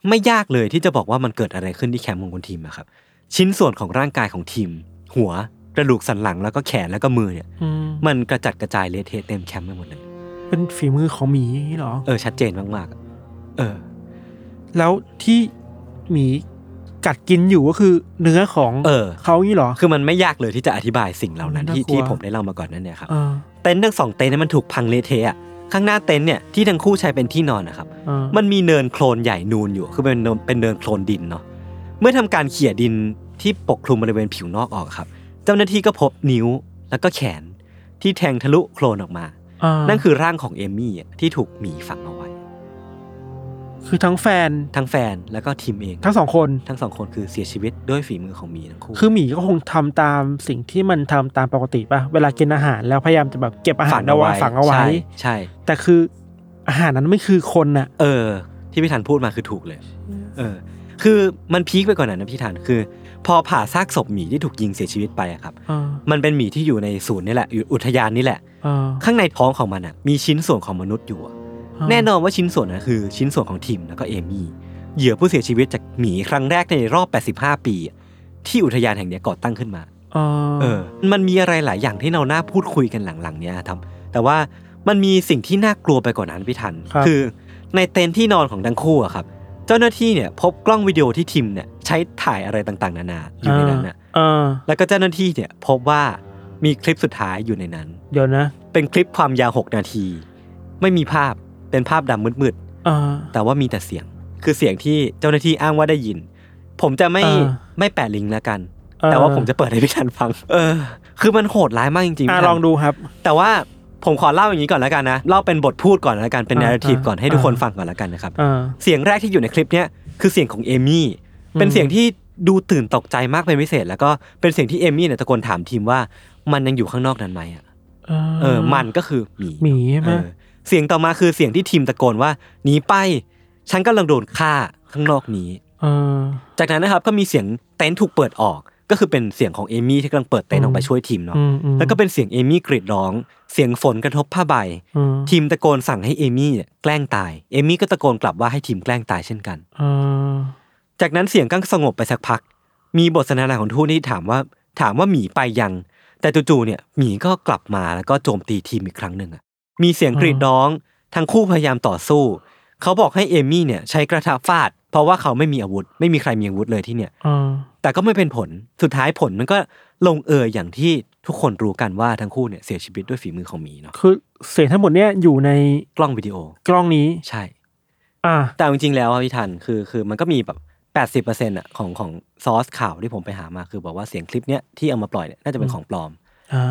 ไม่ยากเลยที่จะบอกว่ามันเกิดอะไรขึ้นที่แคมป์ของคุณทีมนะครับ ชิ้นส่วนของร่างกายของทีม หัวกระดูกสันหลังแล้วก็แขนแล้วก็มือเนี่ย อืมมันกระจัดกระจายเละเทะเต็มแคมป์ไปหมดเลย เป็นฝีมือของหมีเหรอ เออชัดเจนมากๆอะเออ แล้วที่หมีกัดกินอยู่ก็คือเนื้อของเออ เขางี้เหรอ คือมันไม่ยากเลยที่จะอธิบายสิ่งเหล่านั้นน่าที่กลัว ที่ผมได้เล่ามาก่อนนั่นเนี่ยครับอ่าเต็นท์ทั้งสองเต็นท์เนี่ยมันถูกพังเละเทะอะข้างหน้าเต็นท์เนี่ยที่ทั้งคู่ใช้เป็นที่นอนนะครับอ่ามันมีเนินโคลนใหญ่นูนอยู่ คือเป็นเนินเป็นเนินโคลนดินเนาะ เมื่อทำการเขี่ยดินที่ปกคลุมบริเวณผิวนอกออกครับ เจ้าหน้าที่ก็พบนิ้วแล้วก็แขนที่แทงทะลุโคลนออกมาอ่านั่นคือร่างของเอมมี่อะที่ถูกหมีฝังเอาไว้ คือทั้งแฟน ทั้งแฟนแล้วก็ทีมเอง ทั้งสองคน ทั้งสองคนคือเสียชีวิตด้วยฝีมือของหมีทั้งคู่ คือหมีก็คงทำตามสิ่งที่มันทำตามปกติป่ะ เวลากินอาหารแล้วพยายามจะแบบเก็บอาหารเอาไว้ฝังเอาไว้ ใช่ใช่แต่คืออาหารนั้นไม่คือคนน่ะ เออ ที่พี่ธันพูดมาคือถูกเลย เออ คือมันพีคไปกว่อนนั้นนะพี่ธันคือ พอผ่าซากศพหมีที่ถูกยิงเสียชีวิตไปอะครับเออมันเป็นหมีที่อยู่ในศูนย์นี่แหละอยู่อุทยานนี่แหละเออข้างในท้องของมันอะมีชิ้นส่วนของมนุษย์อยู่อะเออแน่นอนว่าชิ้นส่วนนั้นคือ ชิ้นส่วนของทิมแล้วก็เอมี่เหยื่อผู้เสียชีวิตจากหมีครั้งแรกในรอบ 85 ปีอะที่อุทยานแห่งเนี้ยก่อตั้งขึ้นมาเออเออ มันมีอะไรหลายอย่างที่เราน่าพูดคุยกันหลังๆเนี้ยครับ แต่ว่ามันมีสิ่งที่น่ากลัวไปกว่านั้นพี่ทันครับอในเต็นท์ที่นอนของทั้งคู่อะครับ เจ้าหน้าที่เนี่ยพบกล้องวิดีโอที่ทิมเนี่ยใช้ถ่ายอะไรต่างๆ นานาอยู่ในนั้นน่ะเออแล้วก็เจ้าหน้าที่เนี่ยพบว่ามีคลิปสุดท้ายอยู่ในนั้น เดี๋ยวนะ เป็นคลิปความยาว6นาที ไม่มีภาพเป็นภาพดำมืดเออๆแต่ว่ามีแต่เสียง คือเสียงที่เจ้าหน้าที่อ้างว่าได้ยิน ผมจะไม่เออไม่แปะลิงก์แล้วกันเออแต่ว่าผมจะเปิดให้พี่ทันฟัง เออ คือมันโหดร้ายมากจริงๆอะพี่ทันลองดูครับ แต่ว่า ผมขอเล่าอย่างนี้ก่อนแล้วกันนะ เล่าเป็นบทพูดก่อนแล้วกัน เป็นอ่า narrative ก่อนให้ทุกคนอ่าฟังก่อนแล้วกันนะครับเออเสียงแรกที่อยู่ในคลิปเนี้ยคือเสียงของเอมี่ เป็นเสียงที่ดูตื่นตกใจมากเป็นพิเศษ แล้วก็เป็นเสียงที่เอมี่เนี่ยตะโกนถามทีมว่ามันยังอยู่ข้างนอกนั้นไหมอะเออ มันก็คือหมีหมีใช่ไหมเออเสียงต่อมาคือเสียงที่ทีมตะโกนว่าหนีไป ฉันกำลังโดนฆ่าข้างนอกนี้เออจากนั้นนะครับก็มีเสียงเต็นท์ถูกเปิดออก ก็คือเป็นเสียงของเอมี่ที่กำลังเปิดเต็นท์ออกไปช่วยทีมเนาะอืมอืมแล้วก็เป็นเสียงเอมี่กรีดร้อง เสียงฝนกระทบผ้าใบอืมทีมตะโกนสั่งให้เอมี่เนี่ยแกล้งตายเอมี่ก็ตะโกนกลับว่าให้ทีมแกล้งตายเช่นกันเออจากนั้นเสียงก็สงบไปสักพัก มีบทสนทนาของทูตที่ถามว่าถามว่าหมีไปยัง แต่จู่ๆเนี่ยหมีก็กลับมาแล้วก็โจมตีทีมอีกครั้งหนึ่งอะมีเสียงกรีดร้อง ทั้งคู่พยายามต่อสู้ เขาบอกให้เอมี่เนี่ยใช้กระทะฟาด เพราะว่าเขาไม่มีอาวุธ ไม่มีใครมีอาวุธเลยที่เนี่ยเออแต่ก็ไม่เป็นผลสุดท้ายผลมันก็ลงเอยอย่างที่ทุกคนรู้กันว่าทั้งคู่เนี่ยเสียชีวิตด้วยฝีมือของหมีเนาะคือเสียงทั้งหมดเนี่ยอยู่ในกล้องวิดีโอ กล้องนี้ใช่ อ่า แต่จริงๆแล้วอะพี่ทันคือคือมันก็มีแบบแปดสิบเปอร์เซ็นต์อะของของซอสข่าวที่ผมไปหามาคือบอกว่าเสียงคลิปเนี้ยที่เอามาปล่อยเนี่ยน่าจะเป็นของปลอม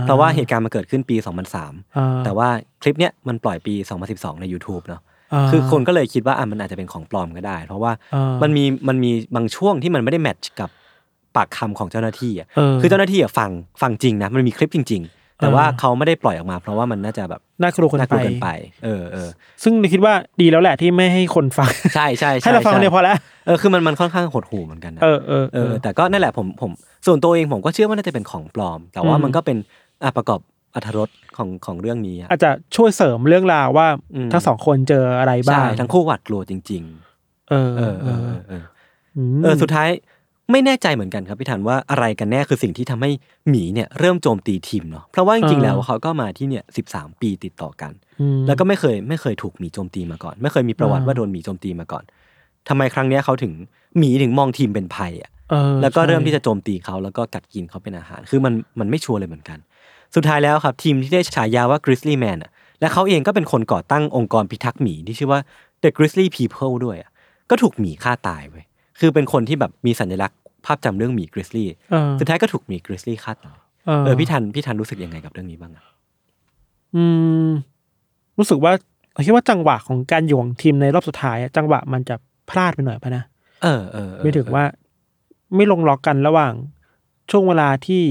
เพราะว่าเหตุการณ์มันเกิดขึ้นปี 2003อ่าแต่ว่าคลิปเนี้ยมันปล่อยปี 2012 ใน YouTube เนาะา คือคนก็เลยคิดว่าอะมันอาจจะเป็นของปลอมก็ได้ เพราะว่าอ่ามัมันมีมันมีบางช่วงที่มันไม่ได้แมทช์กับปากคำของเจ้าหน้าที่อะเออคือเจ้าหน้าที่อะฟังฟังจริงนะมันมีคลิปจริง ๆ แต่ว่าเออเขาไม่ได้ปล่อยออกมา เพราะว่ามันน่าจะแบบน่ากลัวคนน่ากไปลัวเกันไป เออเออซึ่งเราคิดว่าดีแล้วแหละที่ไม่ให้คนฟังใช่ใช่ช่ให้เราฟังใช่เนี่ยพอแล้วเออคือมันมันค่อนข้างหดหู่เหมือนกันนะเออเออเออแต่ก็นั่นแหละผมผม ส่วนตัวเองผมก็เชื่อว่าน่าจะเป็นของปลอม แต่ว่าอืมมันก็เป็นอะประกอบ อัธรสของของเรื่องนี้อะอาจจะช่วยเสริมเรื่องราวว่าอืม ทั้งสองคนเจออะไรบ้าใช่งทั้งคู่หวาดกลัวจริง เออๆเออเออเออเออ มเออสุดท้ายไม่แน่ใจเหมือนกันครับพี่ธันว่าอะไรกันแน่คือสิ่งที่ทำให้หมีเนี่ยเริ่มโจมตีทีมเนาะเพราะว่าจริงๆแล้วเขาก็มาที่เนี่ยสิบสามปีติดต่อกัน อืม แล้วก็ไม่เคยไม่เคยถูกหมีโจมตีมาก่อน ไม่เคยมีประวัติอ่า ว่าโดนหมีโจมตีมาก่อนทำไมครั้งเนี้ยเขาถึงหมีถึงมองทีมเป็นภัยอะเออแล้วก็ใช่เริ่มที่จะโจมตีเขาแล้วก็กัดกินเขาเป็นอาหาร คือมันมันไม่ชัวร์เลยเหมือนกัน สุดท้ายแล้วครับทีมที่ได้ฉายาว่า Grizzly Man อะและเขาเองก็เป็นคนก่อตั้งองค์กรพิทักษ์หมีที่ชื่อว่า The Grizzly People ด้วยอะก็ถูกหมีฆ่าตายเว้ยคือเป็นคนที่แบบมีสัญลักษณ์ภาพจำเรื่องหมี Grizzly เออสุดท้ายก็ถูกหมี Grizzly ฆ่าตายเออพี่ทันพี่ทันรู้สึกยังไงกับเรื่องนี้บ้างอะอืม รู้สึกว่าเราคิดว่าจังหวะของการอยู่ของทีมในรอบสุดท้ายอะจังหวะมันจะพลาดไปหน่อยปะนะเออเออเออไม่ถึงว่า ไม่ลงล็อกกันระหว่าง ช่วงเวลาที่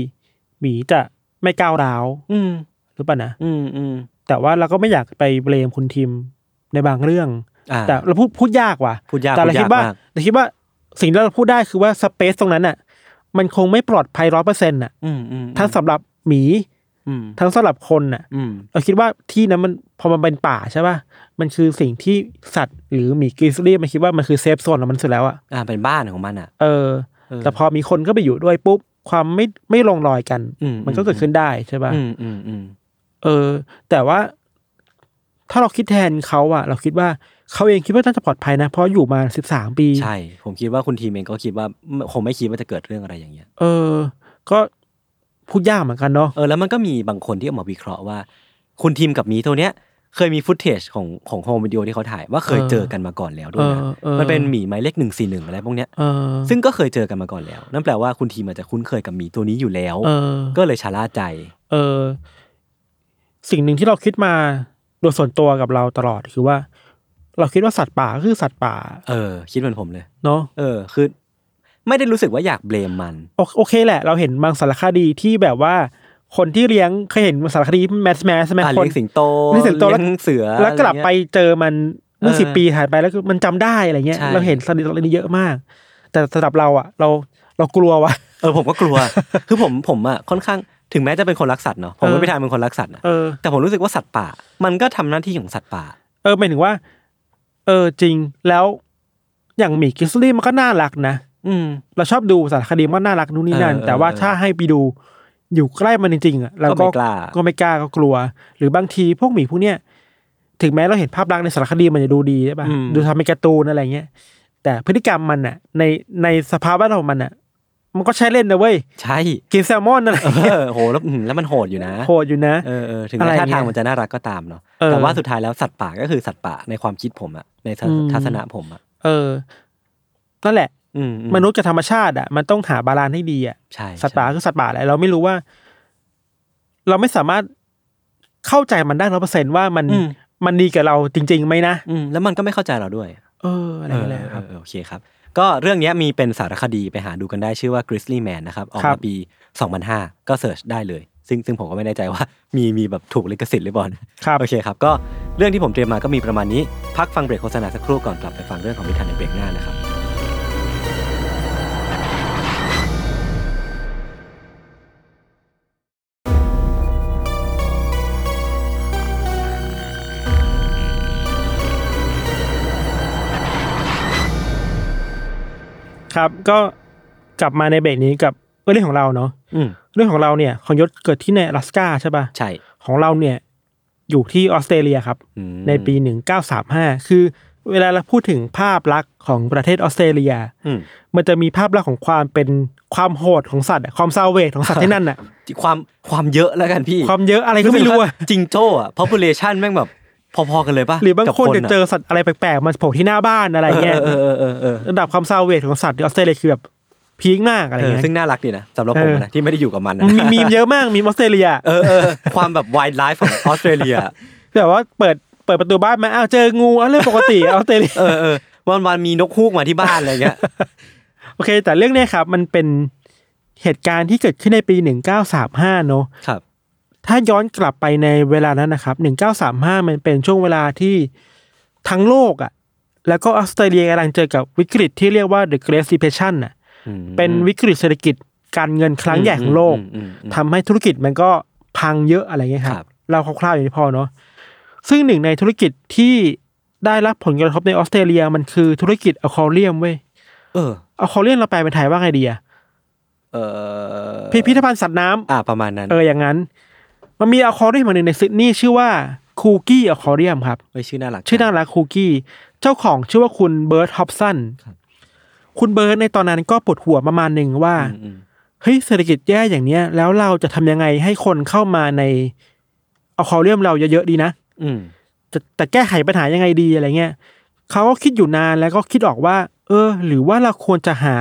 หมีจะ ไม่ก้าวร้าวอืมหรือเปล่านะอืมอืมแต่ว่าเราก็ไม่อยากไปเบลมคุณทีมในบางเรื่องอ่าแต่เราพูดพูดยากว่ะพูดยากแต่เราพูดคิยาดกว่ามากเราคิดว่าสิ่งที่เราพูดได้คือว่าสเปซตรงนั้นอะ มันคงไม่ปลอดภัยร้อยเปอร์เซ็นต์อะอืมอืมทั้งสำหรับหมีอืมทั้งสำหรับคนอะอืมเราคิดว่าที่นั้นมันพอมันเป็นป่าใช่ป่ะมันคือสิ่งที่สัตว์หรือหมีกริซลี่มันคิดว่ามันคือเซฟโซนของมันสุดแล้วอะอ่าเป็นบ้านของมันอะ เออเออแต่พอมีคนก็ไปอยู่ด้วยปุ๊บ ความไม่ไม่ลงรอยกันอืมมันก็เกิดขึ้นได้ใช่ป่ะอืมอืมอืมเออ แต่ว่า ถ้าเราคิดแทนเขาอะเราคิดว่าเขาเองคิดว่าน่าจะปลอดภัยนะ เพราะอยู่มาสิบสามปี ใช่ ผมคิดว่าคุณทีมเองก็คิดว่าคงไม่คิดว่าจะเกิดเรื่องอะไรอย่างเงี้ย เออ ก็พูดยากเหมือนกันเนาะเออแล้วมันก็มีบางคนที่ออกมาวิเคราะห์ว่า คุณทีมกับหมีตัวเนี้ย เคยมีฟุตเทจของของโฮมวิดีโอที่เขาถ่ายว่าเคยเจอกันมาก่อนแล้วด้วยนะเออเออมันเป็นหมีหมายเลขหนึ่งสี่หนึ่งอะไรพวกเนี้ยเออซึ่งก็เคยเจอกันมาก่อนแล้ว นั่นแปลว่าคุณทีมอาจจะคุ้นเคยกับหมีตัวนี้อยู่แล้วเออก็เลยชะล่าใจ เออ สิ่งหนึ่งที่เราคิดมาโดยส่วนตัวกับเราตลอดคือว่า เราคิดว่าสัตว์ป่าก็คือสัตว์ป่า เออ คิดเหมือนผมเลยเนาะเออ คือ ไม่ได้รู้สึกว่าอยากเบลมมัน โอโอเคแหละ เราเห็นบางสารคดีที่แบบว่า คนที่เลี้ยงเคยเห็นสารคดีแมสแมสใช่ไหมอะคนเลี้ยงสิงโตเลี้ยงสิงโตแล้วเลี้ยงเสือ แล้วกลับไปอะรเงี้ยเจอมันเมื่อเออสิบปีผ่านไปแล้วมันจำได้อะไรเงี้ยใช่เราเห็นสารคดีเยอะมาก แต่สำหรับเราอะ เราเรากลัวว่ะเออผมก็กลัว คือผมผมอะค่อนข้างถึงแม้จะเป็นคนรักสัตว์เนาะผมเอก็อไม่ทางเป็นคนรักสัตว์นะเออแต่ผมรู้สึกว่าสัตว์ป่า มันก็ทำหน้าที่ของสัตว์ป่า เออหมายถึงว่า เออจริงแล้วอย่างหมีกิสลี่มันก็น่ารักนะอืมเราชอบดูสารคดีมันก็น่ารักนู่นนี่นั่นเออเออแต่ว่าเออถ้าให้ไปดู อยู่ใกล้มันจริงๆอะเราก็ก็ไม่กล้า ก็ไม่กล้าก็กลัว หรือบางทีพวกหมีพวกเนี้ยถึงแม้เราเห็นภาพลักษณ์ในสารคดีมันจะดูดีใช่ปะอืม ดูทำเป็นการ์ตูนอะไรเงี้ย แต่พฤติกรรมมันอะ ในในสภาวะของมันอะ มันก็ใช้เล่นนะเว้ยใช่ กินแซลมอนอะไรเอเงี้ยอโหแล้วอืมแล้วมันโหดอยู่นะโหดอยู่นะ เออเออถึงอะไรแม้ท่าเงี้ยทางมันจะน่ารักก็ตามเนาะเออแต่ว่าสุดท้ายแล้วสัตว์ป่าก็คือสัตว์ป่าในความคิดผมอะในทัศอืม ทัศนะผมอะเออนั่นแหละอื มมนุษย์กับธรรมชาติอะมันต้องหา balance ให้ดีอะใช่สัตว์ป่าใช่คือสัตว์ป่าแหละเราไม่รู้ว่า เราไม่สามารถเข้าใจมันได้ร้อยเปอร์เซ็นต์ว่ามันอืมมันดีกับเราจริงๆไหมนะอืมแล้วมันก็ไม่เข้าใจเราด้วย เอออะไรนั่นแหละครับเออเออโอเคครับ ก็เรื่องเนี้ยมีเป็นสารคดีไปหาดูกันได้ชื่อว่า Grizzly Man นะครับ ออกมาครับปี 2005 ก็เสิร์ชได้เลย ซึ่งซึ่งผมก็ไม่แน่ใจว่ามีมีแบบถูกลิขสิทธิ์หรือเปล่านะครับโอเคครับ ก็เรื่องที่ผมเตรียมมาก็มีประมาณนี้ พักฟังเบรกโฆษณาสักครู่ก่อนกลับไปฟังเรื่องของนิทานในเบรกหน้านะครับ ครับ ก็กลับมาในเบรกนี้กับเรื่องของเราเนาะอืมเรื่องของเราเนี่ยของยศเกิดที่ในอลาสกาใช่ป่ะใช่ ของเราเนี่ยอยู่ที่ออสเตรเลียครับอืมในปีหนึ่งเก้าสามห้าคือเวลาเราพูดถึงภาพลักษณ์ของประเทศออสเตรเลียอืมมันจะมีภาพลักษณ์ของความเป็นความโหดของสัตว์อะความซาเวทของสัตว์ที่นั่นอะ ความความเยอะแล้วกันพี่ ความเยอะอะไรก็ไม่รู้อะจิงโจ้อะ population แม่งแบบ พอๆกันเลยปะหรือบางกับคนจะอะเจอสัตว์อะไรแปลกๆมาโผล่ที่หน้าบ้านอะไรเงี้ยเออเออเออเออระดับความซาเวทของสัตว์ที่ออสเตรเลียคือแบบพีคมากอะไรเออเงี้ยซึ่งน่ารักดีนะสำหรับผมเออนะที่ไม่ได้อยู่กับมันนะมีมีมเยอะมากมีมออสเตรเลียเออเออความแบบ wild life ของออสเตรเลียแบบว่าเปิดเปิดประตูบ้านมาอ้าวเจองูอ้าวเรื่องปกติออสเตรเลียเออเออวันวันๆมีนกฮูกมาที่บ้านอะไรเงี้ยโอเค แต่เรื่องเนี้ยครับ มันเป็นเหตุการณ์ที่เกิดขึ้นในปีหนึ่งเก้าสามห้าเนอะครับ ถ้าย้อนกลับไปในเวลานั้นนะครับหนึ่งเก้าสามห้ามันเป็นช่วงเวลาที่ทั้งโลกอะ แล้วก็ออสเตรเลียกำลังเจอกับวิกฤตที่เรียกว่า the Great Depression น่ะอืมเป็นวิกฤตเศรษฐกิจการเงินครั้งใหญ่ของโลกอืมอืมอืมทำให้ธุรกิจมันก็พังเยอะอะไรเงี้ยคครัรับบเราคร่าวๆอย่างนี้พอเนาะซึ่งหนึ่งในธุรกิจที่ได้รับผลกระทบในออสเตรเลียมันคือธุรกิจอะคอเรียมเว้ยเอออะคอเรียมเราแปลเป็นไทยว่าไงดีอะเออพิพิธภัณฑ์สัตว์น้ำอ่าประมาณนั้น เอออย่างนั้น มันมีอะคอเรียมมาหนึ่งในซิดนีย์ชื่อว่าคูกี้อะคอเรียมครับเฮ้ยชื่อน่ารักชื่อน่ารักคูกี้เจ้าของชื่อว่าคุณเบิร์ตฮอปสันครับคุณเบิร์ตในตอนนั้นก็ปวดหัวประมาณหนึ่งว่าอืมอืมเฮ้ยเศรษฐกิจแย่อย่างเนี้ย แล้วเราจะทำยังไงให้คนเข้ามาในอะคอเรียมเราเยอะๆดีนะอืมจะแต่แก้ไขปัญหายังไงดีอะไรเงี้ยเขาก็คิดอยู่นานแล้วก็คิดออกว่า เออ หรือว่าเราควรจะหา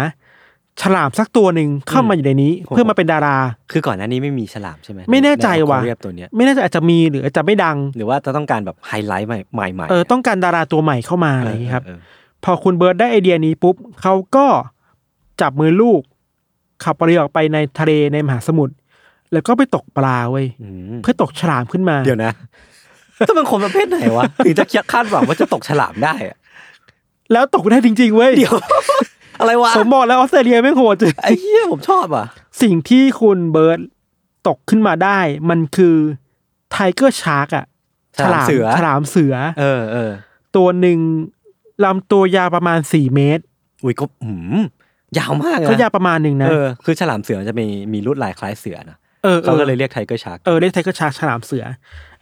ฉลามสักตัวหนึ่งเข้ามาอยู่ในนี้ เพื่อมาเป็นดารา คือก่อนหน้านี้ไม่มีฉลามใช่ไหมไม่แน่ใจว่ะเรียบตัวเนี้ยไม่แน่าจะอาจจะมีหรืออาจจะไม่ดัง หรือว่าจะต้องการแบบไฮไลท์ใหม่ใหม่ใหม่เออต้องการดาราตัวใหม่เข้ามาอะไรอย่างนี้ครับเออพอคุณเบิร์ดได้ไอเดียนี้ปุ๊บเขาก็จับมือลูก ขับเรือออกไปในทะเลในมหาสมุทรแล้วก็ไปตกปลาเว้ยอืมเพื่อตกฉลามขึ้นมาเดี๋ยวนะถ้าเป็นคนประเภทไหนวะถึงจะคาดหวังว่าจะตกฉลามได้อะแล้วตกได้จริงๆเว้ยเดี๋ยว อะไรวะผมบอกแล้วออสเตรเลียแม่งโหดจริงไอ้เหี้ยผมชอบอะ สิ่งที่คุณเบิร์ดตกขึ้นมาได้ มันคือ tiger shark อะฉลามเสือฉลามเสือ เออเออตัวหนึ่งลำตัวยาวประมาณสี่เมตร อุ้ยก็หืมยาวมากอะก็ยาวประมาณหนึ่งนะเออคือฉลามเสือมันจะมีมีลวดลายคล้ายเสือนะเออเขาก็เลยเรียก tiger sharkเออเรียก tiger shark ฉลามเสือ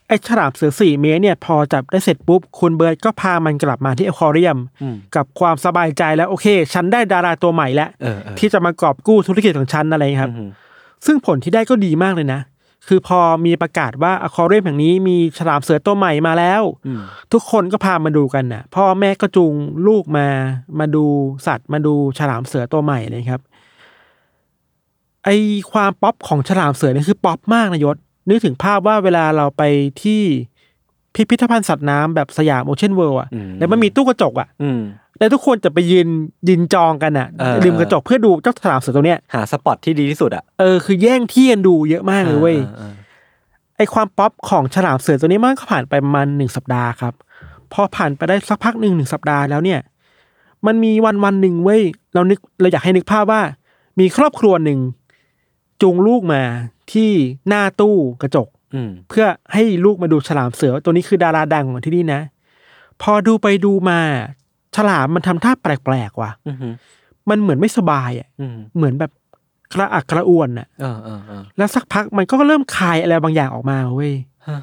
ไอ้ฉลามเสือสี่เมตรเนี่ยพอจับได้เสร็จปุ๊บ คุณเบิร์ดก็พามันกลับมาที่อควาเรียมอืมกับความสบายใจแล้วโอเค ฉันได้ดาราตัวใหม่แล้วเออเออที่จะมากอบกู้ธุรกิจของฉันอะไรครับอืมซึ่งผลที่ได้ก็ดีมากเลยนะ คือพอมีประกาศว่าอควาเรียมแห่งนี้มีฉลามเสือตัวใหม่มาแล้วอืมทุกคนก็พามาดูกันน่ะ พ่อแม่ก็จูงลูกมามาดูสัตว์มาดูฉลามเสือตัวใหม่นะครับไอ้ความป๊อปของฉลามเสือนี่คือป๊อปมากนะยศ นึกถึงภาพว่าเวลาเราไปที่พิพิธภัณฑ์สัตว์น้ำแบบ Siam Ocean World อะอืมแล้วมันมีตู้กระจกอะอืมแล้วทุกคนจะไปยืนยืนจ้องกันอะเออริมกระจกเพื่อดูเจ้าฉลามเสือตัวเนี้ยหา spot ที่ดีที่สุดอะเออคือแย่งที่กันดูเยอะมากเลยเว้ยอ่าไอ้ความป๊อปของฉลามเสือตัวนี้มันก็ผ่านไปประมาณหนึ่งสัปดาห์ครับ พอผ่านไปได้สักพักหนึ่งหนึ่งสัปดาห์แล้วเนี่ย มันมีวันวันหนึ่งเว้ยเรานึกเราอยากให้นึกภาพว่า มีครอบครัวหนึ่งจูงลูกมา ที่หน้าตู้กระจกอืมเพื่อให้ลูกมาดูฉลามเสือว่าตัวนี้คือดาราดังของที่นี่นะ พอดูไปดูมาฉลามมันทำท่าแปลกๆว่ะอืมมันเหมือนไม่สบายอะอืมเหมือนแบบกระอักกระอ่วนอะเออเออเออแล้วสักพักมันก็เริ่มคายอะไรบางอย่างออกมาเว้ยฮะ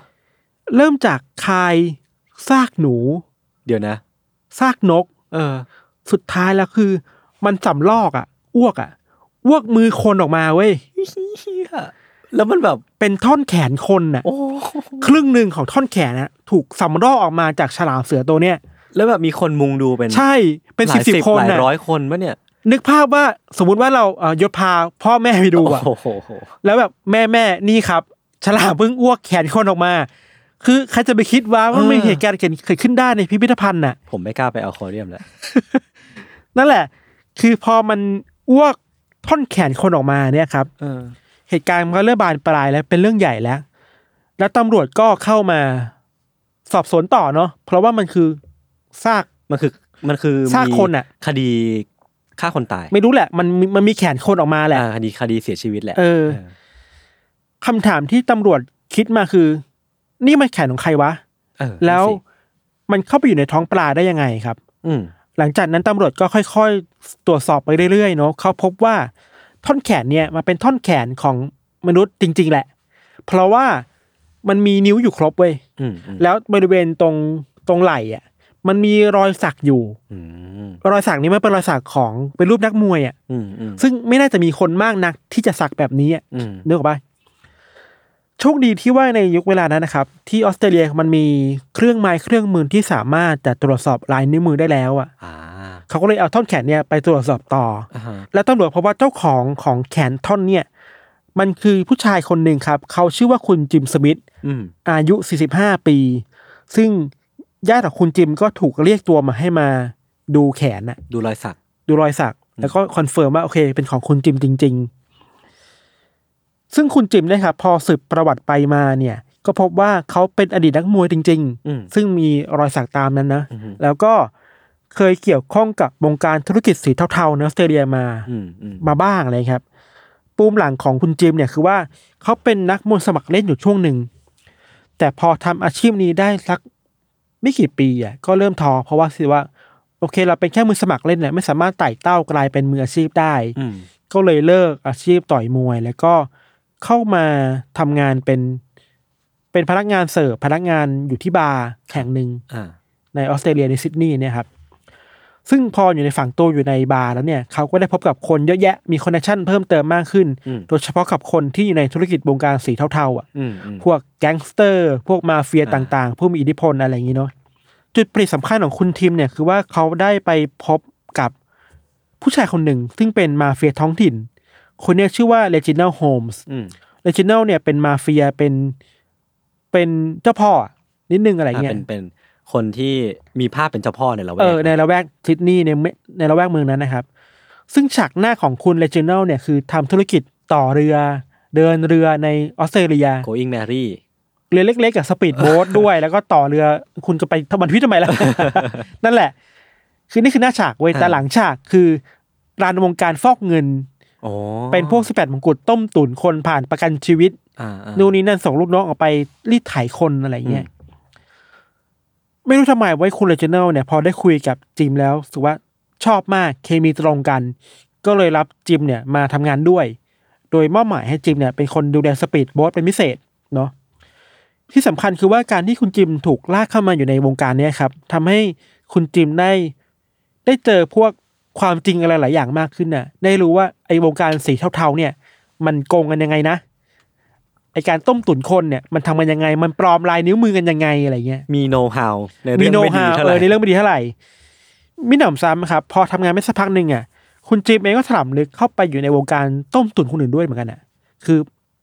เริ่มจากคายซากหนู เดี๋ยวนะซากนก เออ สุดท้ายแล้วคือ มันสำลอกอะอ้วกอะอ้วกมือคนออกมาเว้ยเฮีย แล้วมันแบบเป็นท่อนแขนคนน่ะโอ้ครึ่งหนึ่งของท่อนแขนนะถูกสำลอกออกมาจากฉลามเสือตัวเนี้ยแล้วแบบมีคนมุงดูเป็นใช่เป็นหสิลาบยสิบคนหลายน่ะร้อยคนปะเนี่ย นึกภาพว่าสมมุติว่าเราเอ่อยศพาพ่อแม่ไปดูอะโอ้โหแล้วแบบแม่แม่นี่ครับ ฉลามเพิ่งอ้วกแขนคนออกมา คือใครจะไปคิดว่าว่ามันมีเหตุการณ์เกิดขึ้นได้ในพิพิธภัณฑ์น่ะ ผมไม่กล้าไปเอาคอเรียมแล้วนั่นแหละ คือพอมันอ้วกท่อนแขนคนออกมาเนี่ยครับ เออเหตุการณ์มันก็เริ่มบานปลายแล้วเป็นเรื่องใหญ่แล้ว แล้วตำรวจก็เข้ามาสอบสวนต่อเนาะเพราะว่ามันคือซาก มันคือมันคือซากคนอะ คดีฆ่าคนตาย ไม่รู้แหละ มันมีมันมีแขนคนออกมาแหละ อ่าคดีคดีเสียชีวิตแหละเออคำถามที่ตำรวจคิดมาคือ นี่มันแขนของใครวะ เออแล้วนั่นสิมันเข้าไปอยู่ในท้องปลาได้ยังไงครับ อืม หลังจากนั้นตำรวจก็ค่อย ๆ ตรวจสอบไปเรื่อยๆเนาะเขาพบว่า ท่อนแขนเนี่ยมันเป็นท่อนแขนของมนุษย์จริง ๆ แหละ เพราะว่ามันมีนิ้วอยู่ครบเว้ยอืมอืมแล้วบริเวณตรงตรงไหล่อะ มันมีรอยสักอยู่อืมรอยสักนี้มันเป็นรอยสักของเป็นรูปนักมวยอะอืมอืมซึ่งไม่น่าจะมีคนมากนักที่จะสักแบบนี้อะอืมนึกออกปะโชคดีที่ว่าในยุคเวลานั้นนะครับ ที่ออสเตรเลียมันมีเครื่องไม้เครื่องมือที่สามารถจะตรวจสอบลายนิ้วมือได้แล้วอะอ่า เขาก็เลยเอาท่อนแขนเนี่ยไปตรวจสอบต่ออ่าฮะแล้วตำรวจพบว่าเจ้าของของแขนท่อนเนี่ยมันคือผู้ชายคนหนึ่งครับ เขาชื่อว่าคุณจิมสมิธอืมอายุ 45 ปี ซึ่งญาติของคุณจิมก็ถูกเรียกตัวมาให้มาดูแขนน่ะ ดูรอยสัก ดูรอยสัก แล้วก็ confirm ว่าโอเค เป็นของคุณจิมจริง ๆ ซึ่งคุณจิมเนี่ยนะครับพอสืบประวัติไปมาเนี่ย ก็พบว่าเขาเป็นอดีตนักมวยจริงอืมๆซึ่งมีรอยสักตามนั้นนะอือฮึแล้วก็เคยเกี่ยวข้องกับวงการธุรกิจสีเทาๆในออสเตรเลียมาอืมอืมมาบ้างอะไรครับ ปูมหลังของคุณจิมเนี่ยคือว่าเขาเป็นนักมวยสมัครเล่นอยู่ช่วงหนึ่ง แต่พอทำอาชีพนี้ได้สักไม่กี่ปีอะก็เริ่มท้อเพราะว่าสิว่า โอเค เราเป็นแค่มือสมัครเล่นเนี่ยไม่สามารถไต่เต้ากลายเป็นมืออาชีพได้อืมก็เลยเลิกอาชีพต่อยมวย แล้วก็เข้ามาทำงานเป็น เป็นพนักงานเสิร์ฟพนักงานอยู่ที่บาร์แห่งหนึ่งอ่าในออสเตรเลียในซิดนีย์เนี่ยครับ ซึ่งพออยู่ในฝังตัวอยู่ในบาร์แล้วเนี่ยเขาก็ได้พบกับคนเยอะแยะมี connection เพิ่มเติมมากขึ้นอืมโดยเฉพาะกับคนที่อยู่ในธุรกิจวงการสีเทาๆอะอืมอืมพวกแก๊งสเตอร์ พวกมาเฟียอ่าต่างๆ ผู้มีอิทธิพลอะไรอย่างนี้เนาะจุดเปลี่ยนสำคัญของคุณจิมเนี่ยคือว่าเขาได้ไปพบกับผู้ชายคนหนึ่ง ซึ่งเป็นมาเฟียท้องถิ่น คนเนี้ชื่อว่าเลจิน a l โฮมส์อืมเลจิน a l เนี่ยเป็นมาเฟียเป็นเป็นเจ้าพ่ออะนิดนึงอะไรอ่าเงี้ยเป็นเป็น คนที่มีภาพเป็นเจ้าพ่อในละแวกเออในละแวกซิดนีย์ในเมในละแวกเมืองนั้นนะครับ ซึ่งฉากหน้าของคุณเลจิน a l เนี่ยคือทำธุรกิจต่อเรือ เดินเรือในออสเตรเลีย Going Merry เรือเล็กๆกับสปีดโบ๊ทด้วย แล้วก็ต่อเรือคุณจะไปทำ One Piece ทำไมล่ะนั่นแหละ คือนี่คือหน้าฉากเว้ยอ่าแต่หลังฉากคือร้านวงการฟอกเงินโอ้เป็นพวกสิบแปดมงกุฎต้มตุ๋นคนผ่านประกันชีวิตอ่าอ่านู่นนี่นั่นส่งลูกน้องออกไปรีดไถคนอะไรเงี้ย ไม่รู้ทำไมไว้คุณเลเจเนลเนี่ยพอได้คุยกับจิมแล้วสึกว่าชอบมากเคมีตรงกัน ก็เลยรับจิมเนี่ยมาทำงานด้วย โดยมอบหมายให้จิมเนี่ยเป็นคนดูแลสปีดโบ๊ทเป็นพิเศษเนาะที่สำคัญคือว่าการที่คุณจิมถูกลากเข้ามาอยู่ในวงการเนี้ยครับทำให้คุณจิมได้ ได้เจอพวกความจริงอะไรหลายอย่างมากขึ้นน่ะ ได้รู้ว่าไอ้วงการสีเทาๆเนี่ย มันโกงกันยังไงนะ ไอการต้มตุ๋นคนเนี่ยมันทำกันยังไง มันปลอมลายนิ้วมือกันยังไงอะไรเงี้ยมีโน้ตฮาวในมีเรื่องโน้ไม่ตดีฮาวเท่าเอไหร่อในเรื่องไม่ดีเท่าไหร่มิหนำซ้ำครับ พอทำงานไม่สักพักหนึ่งอะคุณจิมเองก็ถลำลึกเข้าไปอยู่ในวงการต้มตุ๋นคนอื่นด้วยเหมือนกันอะ คือ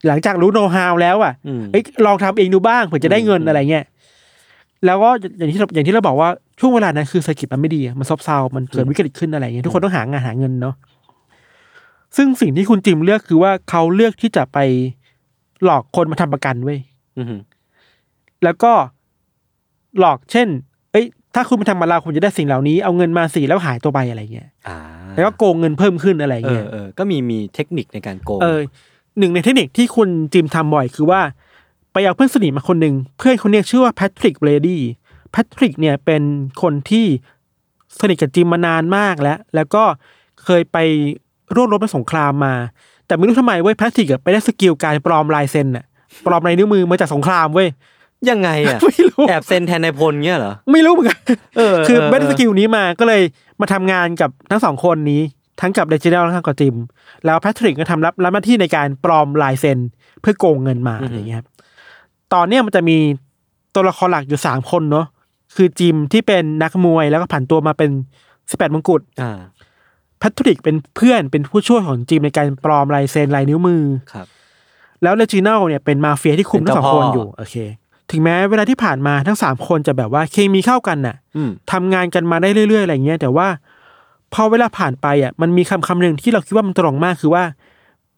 หลังจากรู้โน้ตฮาวแล้วอะอืม เอ้ยลองทำเองดูบ้างเผื่อจะได้เงินอืม อะไรเงี้ยแล้วก็อย่างที่เราอย่างที่เราบอกว่าช่วงเวลานั้นคือเศรษฐกิจมันไม่ดีอะมันซบเซามันเกิดวิกฤตขึ้นอะไรอย่างเงี้ยทุกคนต้องหางานหาเงินเนาะซึ่งสิ่งที่คุณจิมเลือกคือว่าเขาเลือกที่จะไป หลอกคนมาทำประกันเว้ยอือหือแล้วก็หลอกเช่น เอ้ย ถ้าคุณไปทำมาลาคุณจะได้สิ่งเหล่านี้เอาเงินมาสิแล้วหายตัวไปอะไรเงี้ยอ่าแล้วก็โกงเงินเพิ่มขึ้นอะไรเอเงี้อยเออก็มีมีเทคนิคในการโกงเออหนึ่งในเทคนิคที่คุณจิมทำบ่อยคือว่า ไปเอาเพื่อนสนิทมาคนหนึ่งเพื่อนคนเนี้ยชื่อว่าแพทริกเบรดี้แพทริกเนี่ยเป็นคนที่สนิทกับจิมมานานมากแล้ว แล้วก็เคยไปร่วมรบในสงครามมา แต่ไม่รู้ทำไมเว้ยแพทริกอะไปได้ skill การปลอมลายเซ็นอะปลอมลายนิ้วมือมาจากสงครามเว้ยยังไงอะไม่รู้แอบเซ็นแทนนายพลเงี้ยเหรอไม่รู้เหมือนกันเออคือเออไม่ได้ skill นี้มาก็เลยมาทำงานกับทั้งสองคนนี้ ทั้งกับเรจิเนลและทั้งกับจิม แล้วแพทริกก็ทำรับรับหน้าที่ในการปลอมลายเซ็นเพื่อโกงเงินมาอย่างเงี้ยครับตอนเนี้ยมันจะมีตัวละครหลักอยู่สามคนเนาะคือจิมที่เป็นนักมวยแล้วก็ผันตัวมาเป็นสิบแปดมงกุฎอ่า แพทริกเป็นเพื่อนเป็นผู้ช่วยของจิมในการปลอมลายเซ็นลายนิ้วมือครับ แล้วเรจิเนลเนี่ยเป็นมาเฟียที่คุมเป็นทั้งเจ้าสองคนพ่ออยู่โอเค ถึงแม้เวลาที่ผ่านมาทั้งสามคนจะแบบว่าเคมีเข้ากันน่ะอืมทำงานกันมาได้เรื่อยๆอะไรเงี้ยแต่ว่าพอเวลาผ่านไปอะมันมีคำคำหนึ่งที่เราคิดว่ามันตรงมากคือว่า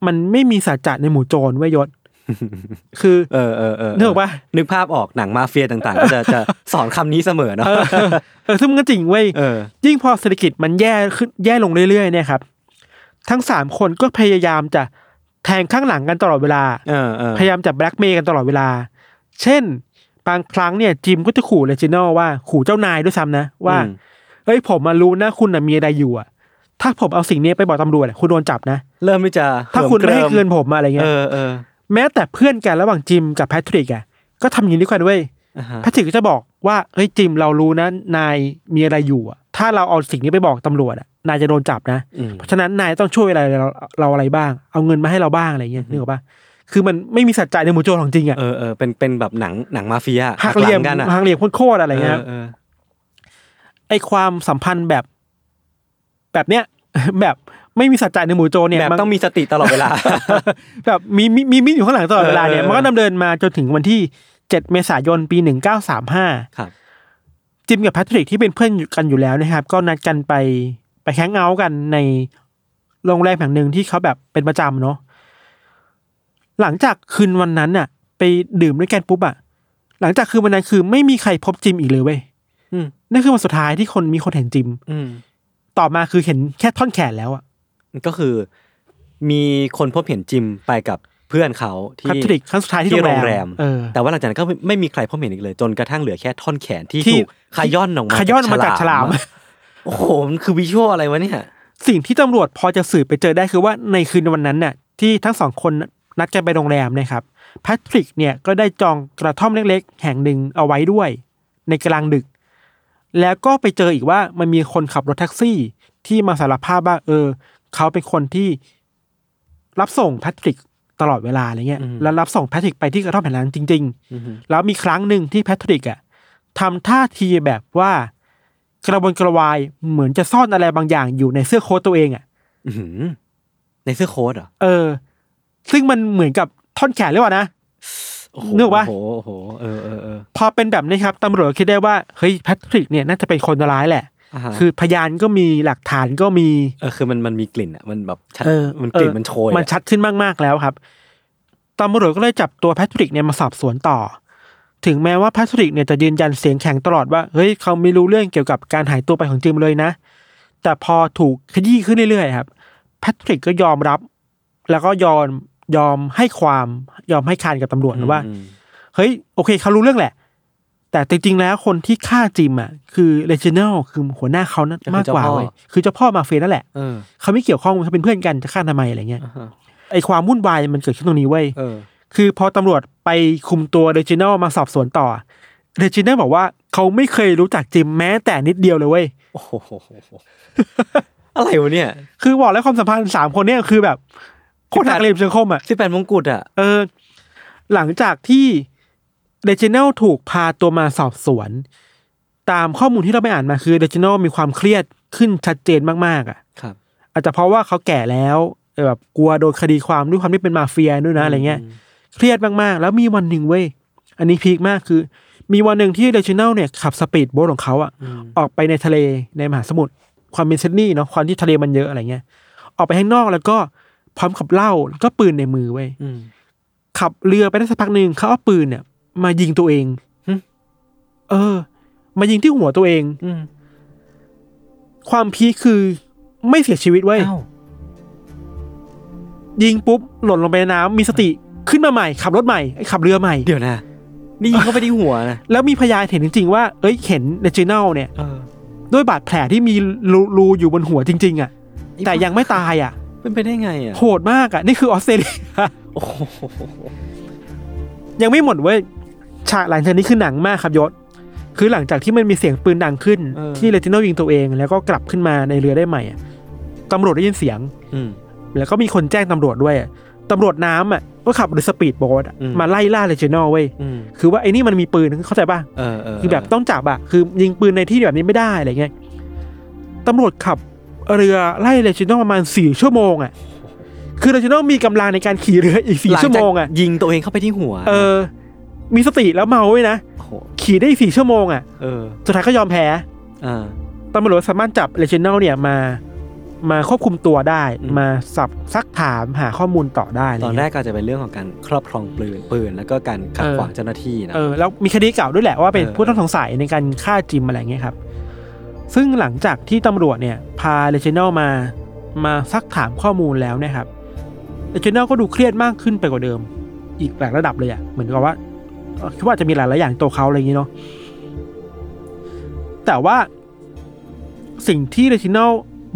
มันไม่มีสัจจะในหมู่โจรเว้ยยศ คือเออเออเออนึกออกปะนึกภาพออกหนังมาเฟียต่างๆ ก็จะจะสอนคำนี้เสมอเนาะเออเออเออซึ่งมันก็จริงเว้ยเออยิ่งพอเศรษฐกิจมันแย่ขึ้นแย่ลงเรื่อยๆเนี่ยครับ ทั้งสามคนก็พยายามจะแทงข้างหลังกันตลอดเวลาเออเออพยายามจะแบล็กเมย์กันตลอดเวลา เช่น บางครั้งเนี่ยจิมก็จะขู่เลจิโนว่าขู่เจ้านายด้วยซ้ำนะว่าอืมเอ้ยผมมารู้นะคุณน่ะมีอะไรอยู่อะ ถ้าผมเอาสิ่งนี้ไปบอกตำรวจอะคุณโดนจับนะ เริ่มที่จะถ้าคุณไม่ให้หิเงินผมอะอะไรเงี้เอยอเออ แม้แต่เพื่อนกันระหว่างจิมกับแพทริกอะก็ทำอย่างนี้ด้วยกันเว้ยอ่าฮะแพทริกก็จะบอกว่าเฮ้ยจิมเรารู้นะนายมีอะไรอยู่อะถ้าเราเอาสิ่งนี้ไปบอกตำรวจอะนายจะโดนจับนะอืมเพราะฉะนั้นนายต้องช่วยอะไรเราเราอะไรบ้าง เอาเงินมาให้เราบ้างอะไรเงี้ยนึกออกปะคือมันไม่มีสัจจะในหมู่โจรของจริงอะเออเออเป็นเป็นแบบหนังหนังมาเฟียหักเหลี่ยมลังกันอะหักเหลี่ยมโคตรๆอะไรเงี้ยครับเออไอความสัมพันธ์แบบ แบบเนี้ย แบบไม่มีสัจจะในหมู่โจรเออเนี่ยแบบมันต้องมีสติตลอดเวลา แบบมีมีมีมิดอยู่ข้างหลังตลอดเวลาเนี่ยเออมันก็ดำเนินมาจนถึงวันที่7เมษายนปี1935ครับจิมกับแพทริกที่เป็นเพื่อนอยู่กันอยู่แล้วนะครับ ก็นัดกันไปไปแฮงเอาท์กันในโรงแรมแห่งหนึ่งที่เขาแบบเป็นประจำเนาะหลังจากคืนวันนั้นน่ะ ไปดื่มด้วยกันปุ๊บอะหลังจากคืนวันนั้นคือไม่มีใครพบจิมอีกเลยเว้ยอืมนั่นคือวันสุดท้ายที่คนมีคนเห็นจิม อืม ต่อมาคือเห็นแค่ท่อนแขนแล้วอะก็คือมีคนพบเห็นจิมไปกับเพื่อนเขาที่แพทริกครั้งสุดท้ายที่ที่โรโรงงแรแรมมเออแต่ว่าหลังจากนั้นก็ไม่ไม่มีใครพบเห็นอีกเลย จนกระทั่งเหลือแค่ท่อนแขนที่ที่ถูกขย้อนออกมาขย้อนออกมาจากฉลามอะโอ้โห มันคือวิชวลอะไรวะเนี่ย สิ่งที่ตำรวจพอจะสืบไปเจอได้คือว่าในคืนวันนั้นน่ะที่ทั้งสองคนนัดกันไปโรงแรมเนะครับแพทริกเนี่ยก็ได้จองกระท่อมเล็ก ๆ แห่งหนึ่งเอาไว้ด้วย ในกลางดึก แล้วก็ไปเจออีกว่ามันมีคนขับรถแท็กซี่ที่มาสารภาพว่าเออ เขาเป็นคนที่รับส่งแพทริกตลอดเวลาอะไรเงี้ยอืมแล้วรับส่งแพทริกไปที่กระท่อมแห่งนั้นจริงๆอือฮึแล้วมีครั้งหนึ่งที่แพทริกอะทำท่าทีแบบว่ากระวนกระวายเหมือนจะซ่อนอะไรบางอย่างอยู่ในเสื้อโค้ทตัวเองอะอื้อหือในเสื้อโค้ทเหรอเออ ซึ่งมันเหมือนกับท่อนแขนหรือเปล่านะโอ้โห นึกออกปะโอ้โหโอ้โหเออเออเออพอเป็นแบบนี้ครับตำรวจคิดได้ว่าเฮ้ยแพทริกเนี่ยน่าจะเป็นคนร้ายแหละอ่าฮะคือพยานก็มีหลักฐานก็มีเออคือมันมันมีกลิ่นอะมันแบบชัดเออมันกลิ่นเออมันโชยมันอะชัดขึ้นมากๆแล้วครับตำรวจก็เลยจับตัวแพทริกเนี่ยมาสอบสวนต่อ ถึงแม้ว่าแพทริกเนี่ยจะยืนยันเสียงแข็งตลอดว่าเฮ้ยเขาไม่รู้เรื่องเกี่ยวกับการหายตัวไปของจิมเลยนะ แต่พอถูกขยี้ขึ้นเรื่อยๆครับแพทริกก็ยอมรับ แล้วก็ยอม ยอมให้ความยอมให้การกับตำรวจนะว่าอืมเฮ้ย โอเคเขารู้เรื่องแหละ แต่จริงๆแล้วคนที่ฆ่าจิมอะคือเรจิเนลคือหัวหน้าเขานั่นมากกว่าเว้ยคือเจ้าพ่อมาเฟียนั่นแหละเออเขาไม่เกี่ยวข้องเขาเป็นเพื่อนกันจะฆ่าทำไมอะไรเงี้ยอ่าฮะไอความวุ่นวายมันเกิดขึ้นตรงนี้เว้ยเออคือพอตำรวจไปคุมตัวเรจิเนลมาสอบสวนต่อเรจิเนลบอกว่าเขาไม่เคยรู้จักจิมแม้แต่นิดเดียวเลยเว้ยโอ้โหอะไรวะเนี่ย คือบอกแล้วความสัมพันธ์สามคนเนี่ยคือแบบโคตรหักเหลี่ยมเชิงคมอะสิบแปดมงกุฎอะเออ หลังจากที่เรจิเนลถูกพาตัวมาสอบสวน ตามข้อมูลที่เราไปอ่านมาคือเรจิเนลมีความเครียดขึ้นชัดเจนมากๆอะครับ อาจจะเพราะว่าเขาแก่แล้วเออแบบกลัวโดนคดีความด้วยความที่เป็นมาเฟียด้วยนะอะไรเงี้ยเครียดมากๆ แล้วมีวันหนึ่งเว้ยอันนี้พีคมากคือ มีวันหนึ่งที่เรจิเนลเนี่ยขับสปีดโบ๊ทของเขาอะอืมออกไปในทะเลในมหาสมุทรความเป็นซิดนีย์เนาะความที่ทะเลมันเยอะอะไรเงี้ยออกไปข้างนอกแล้วก็ พร้อมกับเหล้าแล้วก็ปืนในมือเว้ยอืมขับเรือไปได้สักพักหนึ่งเขาเอาปืนเนี่ย มายิงตัวเองหึเออ มายิงที่หัวตัวเองอืมความพีคคือไม่เสียชีวิตเว้ยเอ้ายิงปุ๊บหล่นลงไปในน้ำมีสติขึ้นมาใหม่ ขับรถใหม่ไอ้ขับเรือใหม่เดี๋ยวนะนี่ยิงเข้าไปที่หัวนะแล้วมีพยานเห็นจริง ๆ ว่าเอ้ยเห็นเรจิเนลเนี่ยเออด้วยบาดแผลที่มีรูรูอยู่บนหัวจริง ๆ อะ แต่ยังไม่ตายอะ เป็นไปได้ไงอะโหดมากอะ นี่คือออสเตรเลียโอ้โหยังไม่หมดเว้ยฉากหลังจากนี้คือหนังมากครับยศ คือหลังจากที่มันมีเสียงปืนดังขึ้นที่เรจิโนยิงตัวเอง แล้วก็กลับขึ้นมาในเรือได้ใหม่อะตำรวจได้ยินเสียง อืม แล้วก็มีคนแจ้งตำรวจด้วยอะตำรวจน้ำอะก็ขับเรือสปีดโบ๊ทอะอืม มาไล่ล่าเรจิโนเว้ยอืมคือว่าไอ้นี่มันมีปืนเข้าใจป่ะ เออเออคือแบบต้องจับอะคือยิงปืนในที่แบบนี้ไม่ได้อะไรเงี้ยตำรวจขับ เรือไล่เรจิโนประมาณสี่ชั่วโมงอะคือเรจิโนมีกำลังในการขี่เรืออีกสี่หลัชั่วจากโมงอะยิงตัวเองเข้าไปที่หัว เออ มีสติแล้วเมาไว้ยนะโอ้โหขี่ได้อีกสี่ชั่วโมงอะเออสุดท้ายก็ยอมแพ้อ่าตำรวจสามารถจับเรจิโนเนี่ยมามาควบคุมตัวได้อืมมาสับซักถามหาข้อมูลต่อได้ะไรตอนเงี้ยแรกก็จะเป็นเรื่องของการครอบครองปืนปืน แล้วก็การขัดเออขวางเจ้าหน้าที่นะเออแล้วมีคดีเก่าด้วยแหละว่าเป็นเออผู้ต้องสงสัยในการฆ่าจิมอะไรเงี้ยครับ ซึ่งหลังจากที่ตำรวจเนี่ยพาเรจิโนมา มาซักถามข้อมูลแล้วเนะครับเรจิโนก็ดูเครียดมากขึ้นไปกว่าเดิม อีกหลายระดับเลยอะเหมือนกับว่าเอ่อคิดว่าจะมีหลายหลายๆอย่างในตัวเขาอะไรอย่างนี้เนาะแต่ว่าสิ่งที่เรจิโน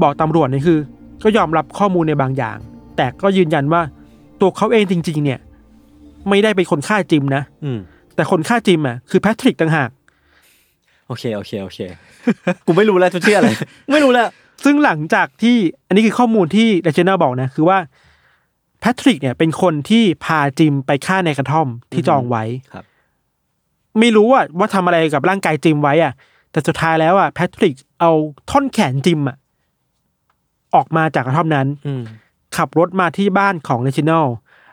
บอกตำรวจเนี่ยคือ ก็ยอมรับข้อมูลในบางอย่าง แต่ก็ยืนยันว่าตัวเขาเองจริง ๆ เนี่ย ไม่ได้เป็นคนฆ่าจิมนะ อืมแต่คนฆ่าจิมอะคือแพทริกต่างหาก โอเค โอเค โอเค กูไม่รู้แล้วจะเชื่ออะไรไม่รู้แล้ว ซึ่งหลังจากที่อันนี้คือข้อมูลที่เดเจน่าบอกนะ คือว่าแพทริกเนี่ยเป็นคนที่พาจิมไปฆ่าในกระท่อมที่จองไว้ครับ ไม่รู้ว่าว่าทำอะไรกับร่างกายจิมไว้อะ แต่สุดท้ายแล้วอะแพทริกเอาท่อนแขนจิมอะออกมาจากกระท่อมนั้น อืมขับรถมาที่บ้านของเรจิโน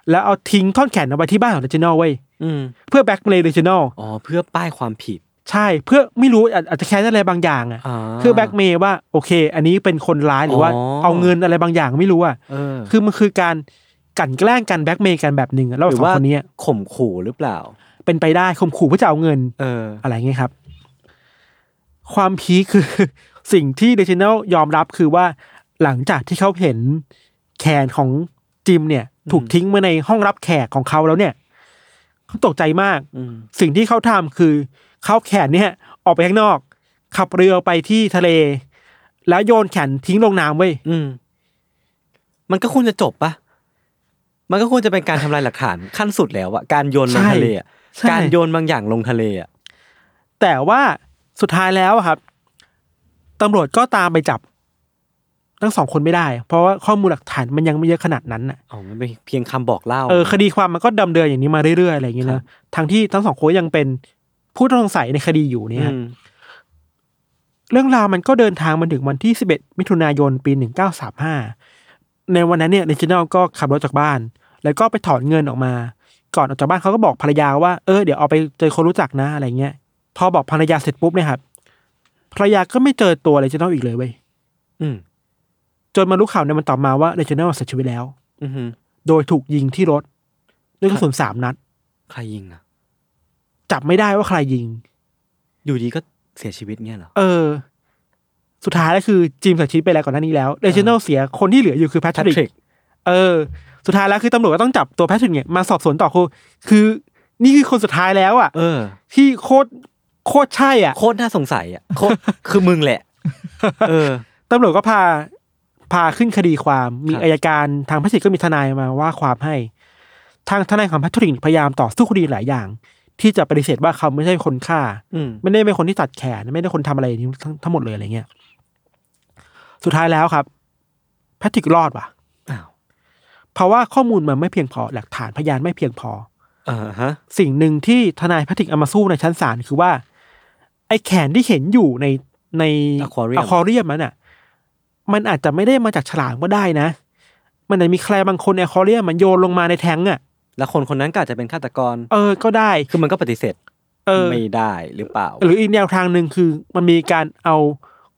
แล้วเอาทิ้งท่อนแขนเอาไว้ที่บ้านของเรจิโนไว้ยอืมเพื่อแบล็กเมย์เรจิโนอ๋อเพื่อป้ายความผิด ใช่เพื่อไม่รู้อาจอาจจะแค้นอะไรบางอย่างอะอ่าเพื่อแบล็กเมย์ว่าโอเค อันนี้เป็นคนร้ายหรือว่าอ๋อเอาเงินอะไรบางอย่างไม่รู้อะเออคือมันคือการกลั่นแกล้งกันแบล็กเมย์กันแบบหนึ่งอะระหหว่างรือสองว่าคนนี้อะข่มขู่หรือเปล่า เป็นไปได้ข่มขู่เพื่อจะเอาเงิน เออ อะไรเงี้ยครับ ความพีคคือสิ่งที่เดจิเนลยอมรับคือว่าหลังจากที่เขาเห็นแขนของจิมเนี่ย ถูกทิ้งไว้ในห้องรับแขกของเขาแล้วเนี่ยเขาตกใจมากอืมสิ่งที่เขาทำคือ เขาแขนเนี่ยออกไปข้างนอก ขับเรือไปที่ทะเล แล้วโยนแขนทิ้งลงน้ำไว้ยอืม มันก็ควรจะจบปะมันก็ควรจะเป็นการทำลายหลักฐานขั้นสุดแล้วอะการโยนลงทะเลอะใช่การโยนบางอย่างลงทะเลอะแต่ว่าสุดท้ายแล้วอะครับตำรวจก็ตามไปจับ ทั้งสองคนไม่ได้ เพราะว่าข้อมูลหลักฐานมันยังไม่เยอะขนาดนั้นน่ะ อ๋อมันเป็นเพียงคำบอกเล่า เออคดีความมันก็ดำเดินอย่างนี้มาเรื่อยๆอะไรอย่างเงี้ยครันะบทั้งที่ทั้งสองคนยังเป็น ผู้ต้องสงสัยในคดีอยู่เนี่ยอืมเรื่องราวมันก็เดินทางมาถึงวันที่ 11 มิถุนายนปี 1935 ในวันนั้นเนี่ยเรจิเนลก็ขับรถจากบ้าน แล้วก็ไปถอนเงินออกมา ก่อนออกจากบ้านเขาก็บอกภรรยาว่าเออเดี๋ยวเอาไปเจอคนรู้จักนะอะไรเงี้ย พอบอกภรรยาเสร็จปุ๊บเนี่ยครับภรรยาก็ไม่เจอตัวเรจิเนลอีกเลยเว้ยอืมจนมารู้ข่าวในวันต่อมาว่าเรจิเนลเสียชีวิตแล้ว อืมโดยถูกยิงที่รถด้วยกระสุนสามนัด ใครยิงอะ จับไม่ได้ว่าใครยิง อยู่ดีก็เสียชีวิตเงี้ยเหรอ เออ สุดท้ายแล้วคือจิมเสียชีวิตไปแล้วก่อนหน้านี้แล้วเรจินอลเสียคนที่เหลืออยู่คือแพทริก Patrick เออ สุดท้ายแล้วคือตำรวจก็ต้องจับตัวแพทริกเนี่ยมาสอบสวนต่อคือคือ นี่คือคนสุดท้ายแล้วอะเออ ที่โคตรโคตรใช่อะโคตรน่าสงสัยอะโคตรคือมึงแหละ เออตำรวจก็พาพาขึ้นคดีความมีครับอายการทางแพทริกก็มีทนายมาว่าความให้ ทางทนายของแพทริกพยายามต่อสู้คดีหลายอย่าง ที่จะปฏิเสธว่าเขาไม่ใช่คนฆ่าอืมไม่ได้เป็นคนที่ตัดแขน ไม่ได้คนทำอะไรนี้ทั้งทั้งหมดเลยอะไรเงี้ยสุดท้ายแล้วครับ แพทริกรอดว่ะอ้าวเพราะว่าข้อมูลมันไม่เพียงพอหลักฐานพยานไม่เพียงพออ่าฮะ สิ่งหนึ่งที่ทนายแพทริกเอามาสู้ในชั้นศาลคือว่า ไอ้แขนที่เห็นอยู่ในใน Aquarium อะควาเรียมนั้นอะ มันอาจจะไม่ได้มาจากฉลามก็ได้นะ มันอาจจะมีใครบางคนในอะควาเรียมมันโยนลงมาในแทงก์อะ แล้วคนคนนั้นก็อาจจะเป็นฆาตกร เออก็ได้ คือมันก็ปฏิเสธเออไม่ได้หรือเปล่า หรืออีกแนวทางหนึ่งคือมันมีการเอา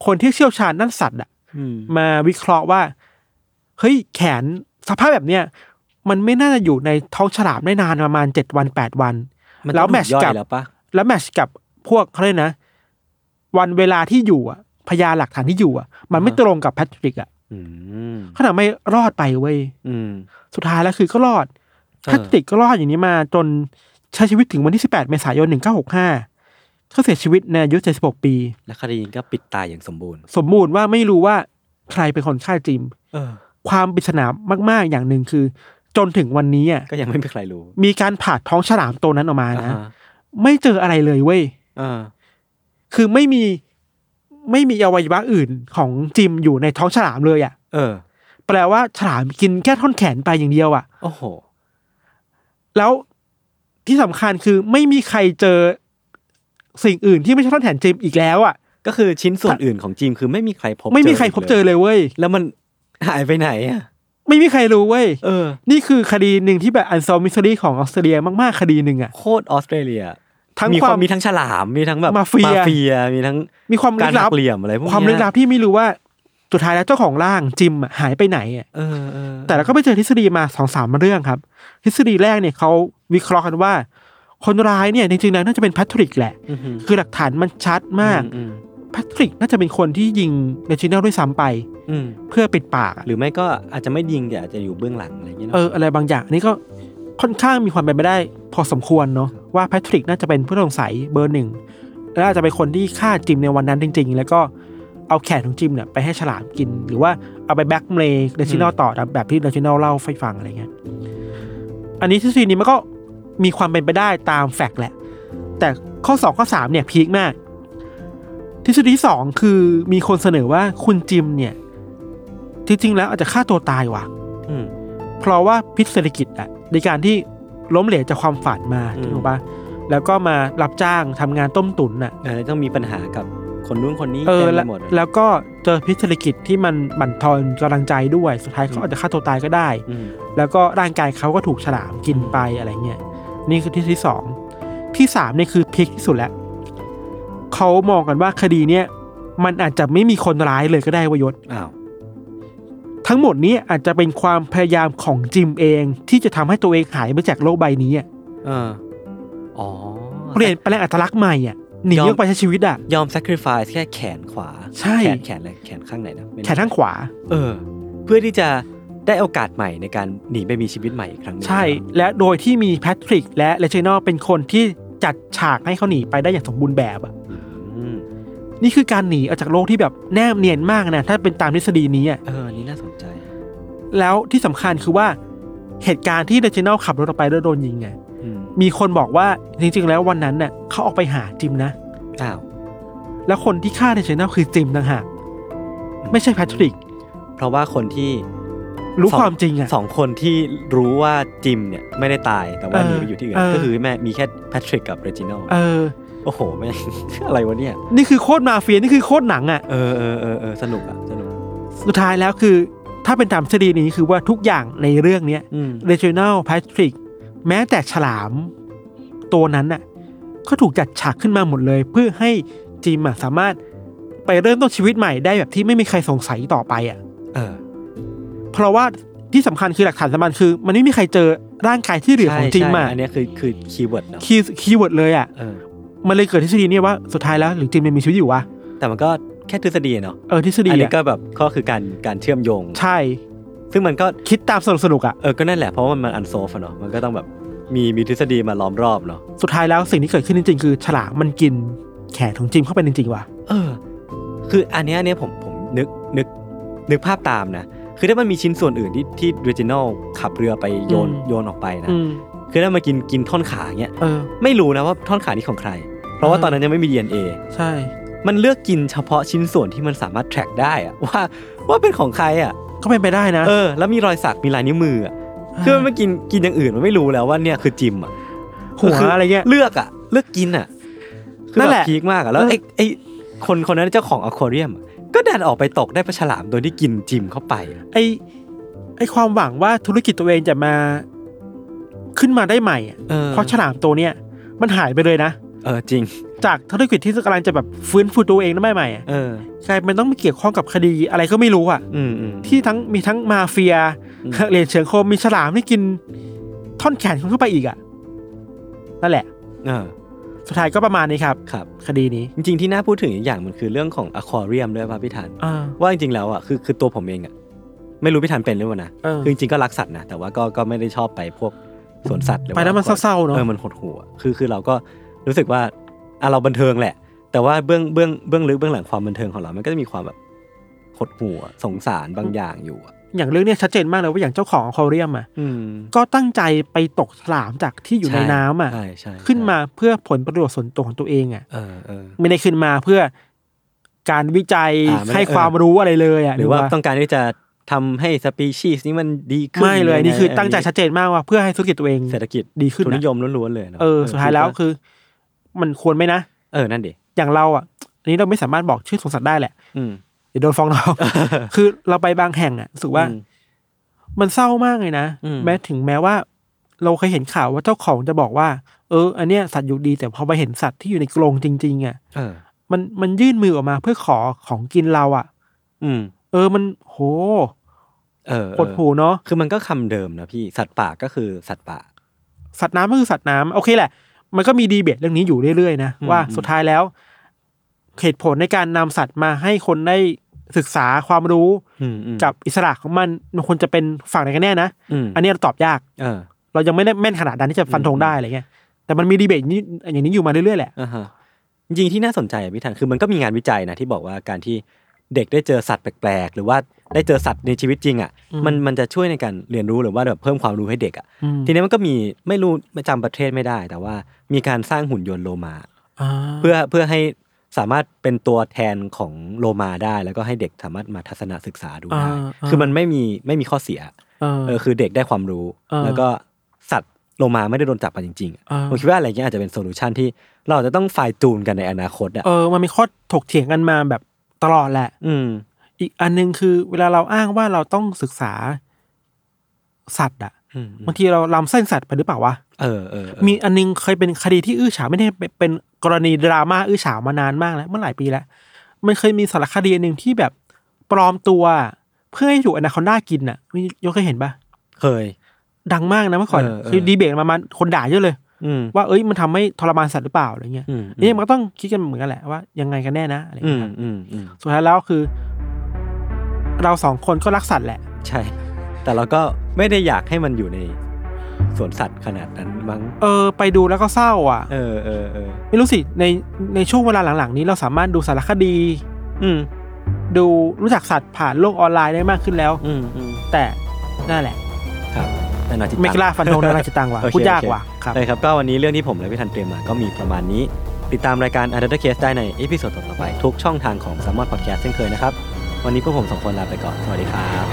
คนที่เชี่ยวชาญด้านสัตว์อะมมาวิเคราะห์ว่า เฮ้ยแขนสภาพแบบเนี้ยมันไม่น่าจะอยู่ในท้องฉลามได้นานประมาณเจ็ดวันแปดวันมันแล้วต้องแมทช์ย่อยกับแล้วปะแล้วแมทช์กับพวกเขาเรียกนะ วันเวลาที่อยู่อะพยานหลักฐานที่อยู่อะมันไม่ตรงกับแพทริกอะอืมเขาทำไม่รอดไปเว้ยอืมสุดท้ายแล้วคือก็รอดเออ แพทริกก็รอดอย่างนี้มาจนใช้ชีวิตถึงวันที่ 18 เมษายน 1965เขาเสียชีวิตในอายุ 76 ปี และคดีนี้ก็ปิดตายอย่างสมบูรณ์ สมบูรณ์ว่าไม่รู้ว่าใครเป็นคนฆ่าจิม เออ ความปริศนามาก ๆ อย่างหนึ่งคือ จนถึงวันนี้อะก็ยังไม่มีใครรู้มีการผ่าท้องฉลามตัวนั้นออกมานะ อ่าฮะไม่เจออะไรเลยเว้ยเออคือไม่มีไม่มีอวัยวะอื่นของจิมอยู่ในท้องฉลามเลยอะ เออ แปลว่าฉลามกินแค่ท่อนแขนไปอย่างเดียวอะ โอ้โห แล้วที่สำคัญคือไม่มีใครเจอสิ่งอื่นที่ไม่ใช่ท่อนแขนจิมอีกแล้วอะก็คือชิ้นส่วนอื่นของจิมคือไม่มีใครพบไม่มีใครพบเจอเลยเว้ยแล้วมันหายไปไหนอะไม่มีใครรู้เว้ยเออ นี่คือคดีหนึ่งที่แบบ unsolved mystery ของออสเตรเลียมากๆคดีหนึ่งอะโคตรออสเตรเลียทั้งมีความมีทั้งฉลามมีทั้งแบบมาเฟียเฟียมีทั้งมีความการลึกหัลักเหลี่ยมอะไรพวกเนี้ยความลึกลับที่ไม่รู้ว่า สุดท้ายแล้วเจ้าของร่างจิมอะหายไปไหนอะเออเออแต่เราก็ไปเจอทฤษฎีมาสองสามเรื่องครับ ทฤษฎีแรกเนี่ยเขาวิเคราะห์กันว่า คนร้ายเนี่ยจริงๆแล้วน่าจะเป็นแพทริกแหละอือหือคือหลักฐานมันชัดมากอืมแพทริกน่าจะเป็นคนที่ยิงเรจิเนลด้วยซ้ำไปอืมเพื่อปิดปากอะหรือไม่ก็อาจจะไม่ยิงแต่อาจจะอยู่เบื้องหลังอะไรอย่างเงี้ยเอเนาะออะไรบางอย่างอันนี้ก็ค่อนข้างมีความเป็นไปได้ พอสมควรเนาะว่าแพทริกน่าจะเป็นผู้ต้องสงสัยเบอร์หนึ่งและอาจจะเป็นคนที่ฆ่าจิมในวันนั้นจริง ๆ แล้วก็ เอาแขนของจิมเนี่ยไปให้ฉลามกิน หรือว่าเอาไปแบ็กเมย์เรจิเนลต่อตามแบบที่เรจิเนลเล่าให้ฟังอะไรเงี้ยอันนี้ทฤษฎีนี้มันก็มีความเป็นไปได้ตาม fact แหละ แต่ข้อสองข้อสามเนี่ยพีคมาก ทฤษฎีที่สองคือมีคนเสนอว่าคุณจิมเนี่ยจริงๆแล้วอาจจะฆ่าตัวตายว่ะอืมเพราะว่าพิษเศรษฐกิจอะในการที่ล้มเหลวจากความฝันมาอืมถูกปะแล้วก็มารับจ้างทำงานต้มตุ๋นอะเออต้องมีปัญหากับ คนนู้นคนนี้เออเต็มไปแล้วหมดเลยแล้วก็เจอพิษเศรษฐกิจที่มันบั่นทอนกำลังใจด้วยสุดท้ายเขาอาจจะฆ่าตัวตายก็ได้อืมแล้วก็ร่างกายเขาก็ถูกฉลามกินไปอะไรเงี้ยนี่คือที่ที่สองที่สามเนี่ยคือพีคที่สุดแล้วเขามองกันว่าคดีเนี้ยมันอาจจะไม่มีคนร้ายเลยก็ได้เวยศอ้าวทั้งหมดนี้อาจจะเป็นความพยายามของจิมเอง ที่จะทำให้ตัวเองหายไปจากโลกใบนี้อะเอออ๋อ เปลี่ยนแปลงอัตลักษณ์ใหม่อะ หนียอมออกไปใช้ชีวิตอะ ยอม sacrifice แค่แขนขวา ใช่ แขนแขนอะไรแขนข้างไหนนะไม่แขนข้างขวา เออ เพื่อที่จะได้โอกาสใหม่ในการหนีไปมีชีวิตใหม่อีกครั้งหนึงใช่และโดยที่มีแพทริกและเลเจนอลเป็นคนที่จัดฉากให้เขาหนีไปได้อย่างสมบูรณ์แบบอะ อืมนี่คือการหนีออกจากโลกที่แบบแนบเนียนมากนะ ถ้าเป็นตามทฤษฎีนี้อะ เอออันนี่น่าสนใจ แล้วที่สำคัญคือว่าเหตุการณ์ที่เลเจนอลขับรถออกไปแล้วโดนยิงอะอื มมีคนบอกว่าจริงๆแล้ววันนั้นน่ะเขาออกไปหาจิมนะ อ้าว แล้วคนที่ฆ่าเลเจนอลคือจิมต่างหากไม่ใช่แพทริก เพราะว่าคนที่รู้สองความจริงอะสองคนที่รู้ว่าจิมเนี่ยไม่ได้ตายแต่ว่าเออหนีไปอยู่ที่อื่นเออก็คือแม่มีแค่แพทริกกับเรจิโนเออ โอ้โหแม่งอะไรวะเนี่ย นี่คือโคตรมาเฟียนี่คือโคตรหนังอะเออเออเออเออสนุกอะสนุก สุดท้ายแล้วคือถ้าเป็นตามทฤษฎีนี้คือว่าทุกอย่างในเรื่องเนี้ยอืมเรจิโนลแพทริก แม้แต่ฉลาม ตัวนั้นน่ะก็ถูกจัดฉากขึ้นมาหมดเลย เพื่อให้จิมอะสามารถไปเริ่มต้นชีวิตใหม่ได้แบบที่ไม่มีใครสงสัยต่อไปอะ เออ เพราะว่าที่สำคัญคือหลักฐานสำคัญคือ มันไม่มีใครเจอร่างกายที่เหลือของจิมใช่อะอันเนี้ยคือคือ keyword เนาะ key keyword เลยอะเออมันเลยเกิดทฤษฎีเนี้ว่าสุดท้ายแล้วหรือจิมยังมีชีวิตอยู่วะแต่มันก็แค่ทฤษฎีเนาะเออทฤษฎีอันนี้อะก็แบบก็คือการการเชื่อมโยง ใช่ ซึ่งมันก็คิดตามสนุกสนุกๆอะเออก็นั่นแหละเพราะว่ามัน unsolved เนาะมันก็ต้องแบบมีมีทฤษฎีมาล้อมรอบเนาะสุดท้ายแล้วสิ่งที่เกิดขึ้นจริงๆคือ ฉลามมันกินแขนของจิมเข้าไปจริงๆว่ะเออ คืออันเนี้ยอันเนี้ยผมผมนึกนึกนึกภาพตามนะคือถ้ามันมีชิ้นส่วนอื่นที่ที่เรจิโนลขับเรือไปโยนอืมโยนออกไปนะอืมคือถ้ามากินกินท่อนขาเงี้ยเออไม่รู้นะว่าท่อนขานี้ของใคร เพราะว่าเออตอนนั้นยังไม่มี DNA ใช่ มันเลือกกินเฉพาะชิ้นส่วนที่มันสามารถ track ได้อะว่าว่าเป็นของใครอะ ก็เป็นไปได้นะ เออ แล้วมีรอยสักมีลายนิ้วมืออะคือมันไม่กินกินอย่างอื่นมันไม่รู้แล้วว่าเนี่ยคือจิมอะหัวคือะไรเงี้ย เลือกอะเลือกกินอะคือนั่นแบแหบละพีคมากอะแล้วเออไอ้ไอ้คนคนนั้นเจ้าของอควาเรียมอะก็ดันออกไปตกได้ปลาฉลามโดยที่กินจิมเข้าไปอะไอไอความหวังว่าธุรกิจตัวเองจะมาขึ้นมาได้ใหม่อะเออเพราะฉลามตัวเนี้ยมันหายไปเลยนะ เออจริง จากธุรกิจที่กำลังจะแบบฟื้นฟูตัวเองนั่นไม่ใหม่อะเออกลายเป็นต้องมาเกี่ยวข้องกับคดีอะไรก็ไม่รู้อะอืมอืมที่ทั้งมีทั้งมาเฟียอืมเหรียญเฉิงโคมมีฉลามที่กิน ท่อนแขนคนเข้าไปอีกอะนั่นแหละเออสุดท้ายก็ประมาณนี้ครับครับ คดีนี้จริงๆที่น่าพูดถึงอีกอย่างมันคือเรื่องของอควาเรียมด้วยป่ะพี่ธันอ่าว่าจริงๆแล้วอะคือคือตัวผมเองอะไม่รู้พี่ธันเป็นหรือเปล่านะเออคือจริงๆก็รักสัตว์นะแต่ว่าก็ก็ไม่ได้ชอบไปพวกสวนสัตว์หรือไปแล้วมันเศร้าๆเนอะเออมันหดหู่อะคือคือเราก็รู้สึกว่า อะเราบันเทิงแหละ แต่ว่าเบื้องเบื้องเบื้องลึกเบื้องหลังความบันเทิงของเรา มันก็จะมีความแบบหดหู่อะสงสารบางอย่างอยู่อะอย่างเรื่องเนี้ยชัดเจนมากเลยว่าอย่างเจ้าของอควาเรียมอะอืม ก็ตั้งใจไปตกฉลามจากที่อยู่ในช่น้ำอะใช่ใช่ ขึ้นมาเพื่อผลประโยชน์ส่วนตัวของตัวเองอะ เออเออ ไม่ได้ขึ้นมาเพื่อการวิจัยอ่าไม่ได้ ให้เออความรู้อะไรเลยอะหรือว่านึกต้องการที่จะทำให้สปีชีส์นี้มันดีขึ้นไม่เลยอันนี่คือตั้งใจนชัดเจนมากว่าเพื่อให้ธุรกิจตัวเอง เศรษฐกิจดีขึ้นทุนอะนิยมล้วนๆเลยนะเออสุดท้ายแล้วคือ มันควรไหมนะเออนั่นดิอย่างเราอะอันนี้เราไม่สามารถบอกชื่อสวนสัตว์ได้แหละ อืมเดี๋ยวโดนฟ้องร้องคือเราไปบางแห่งอะรู้สึกว่า อืม มันเศร้ามากเลยนะ อืม แม้ถึงแม้ว่า เราเคยเห็นข่าวว่าเจ้าของจะบอกว่า เออ อันเนี้ยสัตว์อยู่ดี แต่พอไปเห็นสัตว์ที่อยู่ในกรงจริงๆอะ เออ มันมันยื่นมือออกมาเพื่อขอของกินเราอะ อืม เออมันโหเออปวดหูเนาะคือมันก็คำเดิมนะพี่สัตว์ป่าก็คือสัตว์ป่า สัตว์น้ำก็คือสัตว์น้ำโอเคแหละ มันก็มีดีเบตเรื่องนี้อยู่เรื่อยๆนะอืมว่าอืมสุดท้ายแล้วเหตุผลในการนำสัตว์มาให้คนได้ศึกษาความรู้อืมอืมกับอิสระของมันมันควรจะเป็นฝั่งไหนกันแน่นะอืมอันนี้เราตอบยากเออ เรายังไม่ได้แม่นขนาดนั้นที่จะฟันธงได้อะไรเงี้ยแต่มันมีดีเบตนี้อย่างนี้อยู่มาเรื่อยๆแหละอ่าฮะจริงๆที่น่าสนใจอะพี่ทันคือมันก็มีงานวิจัยนะที่บอกว่าการที่เด็กได้เจอสัตว์แปลกๆ หรือว่า ได้เจอสัตว์ในชีวิตจริงอะอืมมันมันจะช่วยในการเรียนรู้หรือว่าแบบเพิ่มความรู้ให้เด็กอะอืมทีนี้มันก็มีไม่รู้ไม่จำประเทศไม่ได้ แต่ว่ามีการสร้างหุ่นยนต์โลมาอ่าเพื่อเพื่อให้สามารถเป็นตัวแทนของโลมาได้ แล้วก็ให้เด็กสามารถมาทัศนศึกษาดูได้คือมันไม่มีไม่มีข้อเสียเออเออคือเด็กได้ความรู้เออแล้วก็สัตว์โลมาไม่ได้โดนจับมาจริงๆอะเออผมคิดว่าอะไรเงี้ยอาจจะเป็น solution ที่เราอาจจะต้อง fine-tune กันในอนาคตอะเออมันมีข้อถกเถียงกันมาแบบตลอดแหละ อืม อีกอันหนึงคือ เวลาเราอ้างว่าเราต้องศึกษาสัตว์อะอืมบางทีเราล้ำเส้นสัตว์ไปหรือเปล่าวะเออเออเออมีอันนึงเคยเป็นคดีที่อื้อฉาวไม่ได้เป็นเป็นกรณีดราม่าอื้อฉาวมานานมากแล้วเมื่อหลายปีแล้ว มันเคยมีสารคดีอันหนึ่งที่แบบปลอมตัว เพื่อให้ถูกอนาคอนด้ากินอะมียกเคยเห็นปะเคย ดังมากนะเมื่อก่อนเออเออคือดีเบตมามันคนด่าเยอะเลยอืมว่าเอ้ยมันทำให้ทรมานสัตว์หรือเปล่าอะไรเงี้ยอืมนี่มันก็ต้องคิดกันเหมือนกันแหละว่ายังไงกันแน่นะอะไรอืเงี้มยครับอืมอืมสุดท้ายแล้วคือ เราสองคนก็รักสัตว์แหละ ใช่ แต่เราก็ไม่ได้อยากให้มันอยู่ในสวนสัตว์ขนาดนั้นมั้ง เออ ไปดูแล้วก็เศร้าอะ เออเออเออไม่รู้สิ ในในช่วงเวลาหลังๆ นี้เราสามารถดูสารคดี อืม ดูรู้จักสัตว์ผ่านโลกออนไลน์ได้มากขึ้นแล้ว อืมอืมแต่นั่นแหละ ครับนานาจิตตังไม่กล้าฟันธงนานาจิตตังว่ะโอเคพูดยากโอเคว่ะครับเลยครับก็วันนี้เรื่องที่ผมและพี่ธัญเตรียมมาก็มีประมาณนี้ ติดตามรายการ u n d e r Case ได้ใน episode ต่อๆไป ทุกช่องทางของ Salmon Podcast เช่นเคยนะครับ วันนี้พวกผมสองคนลาไปก่อน สวัสดีครับ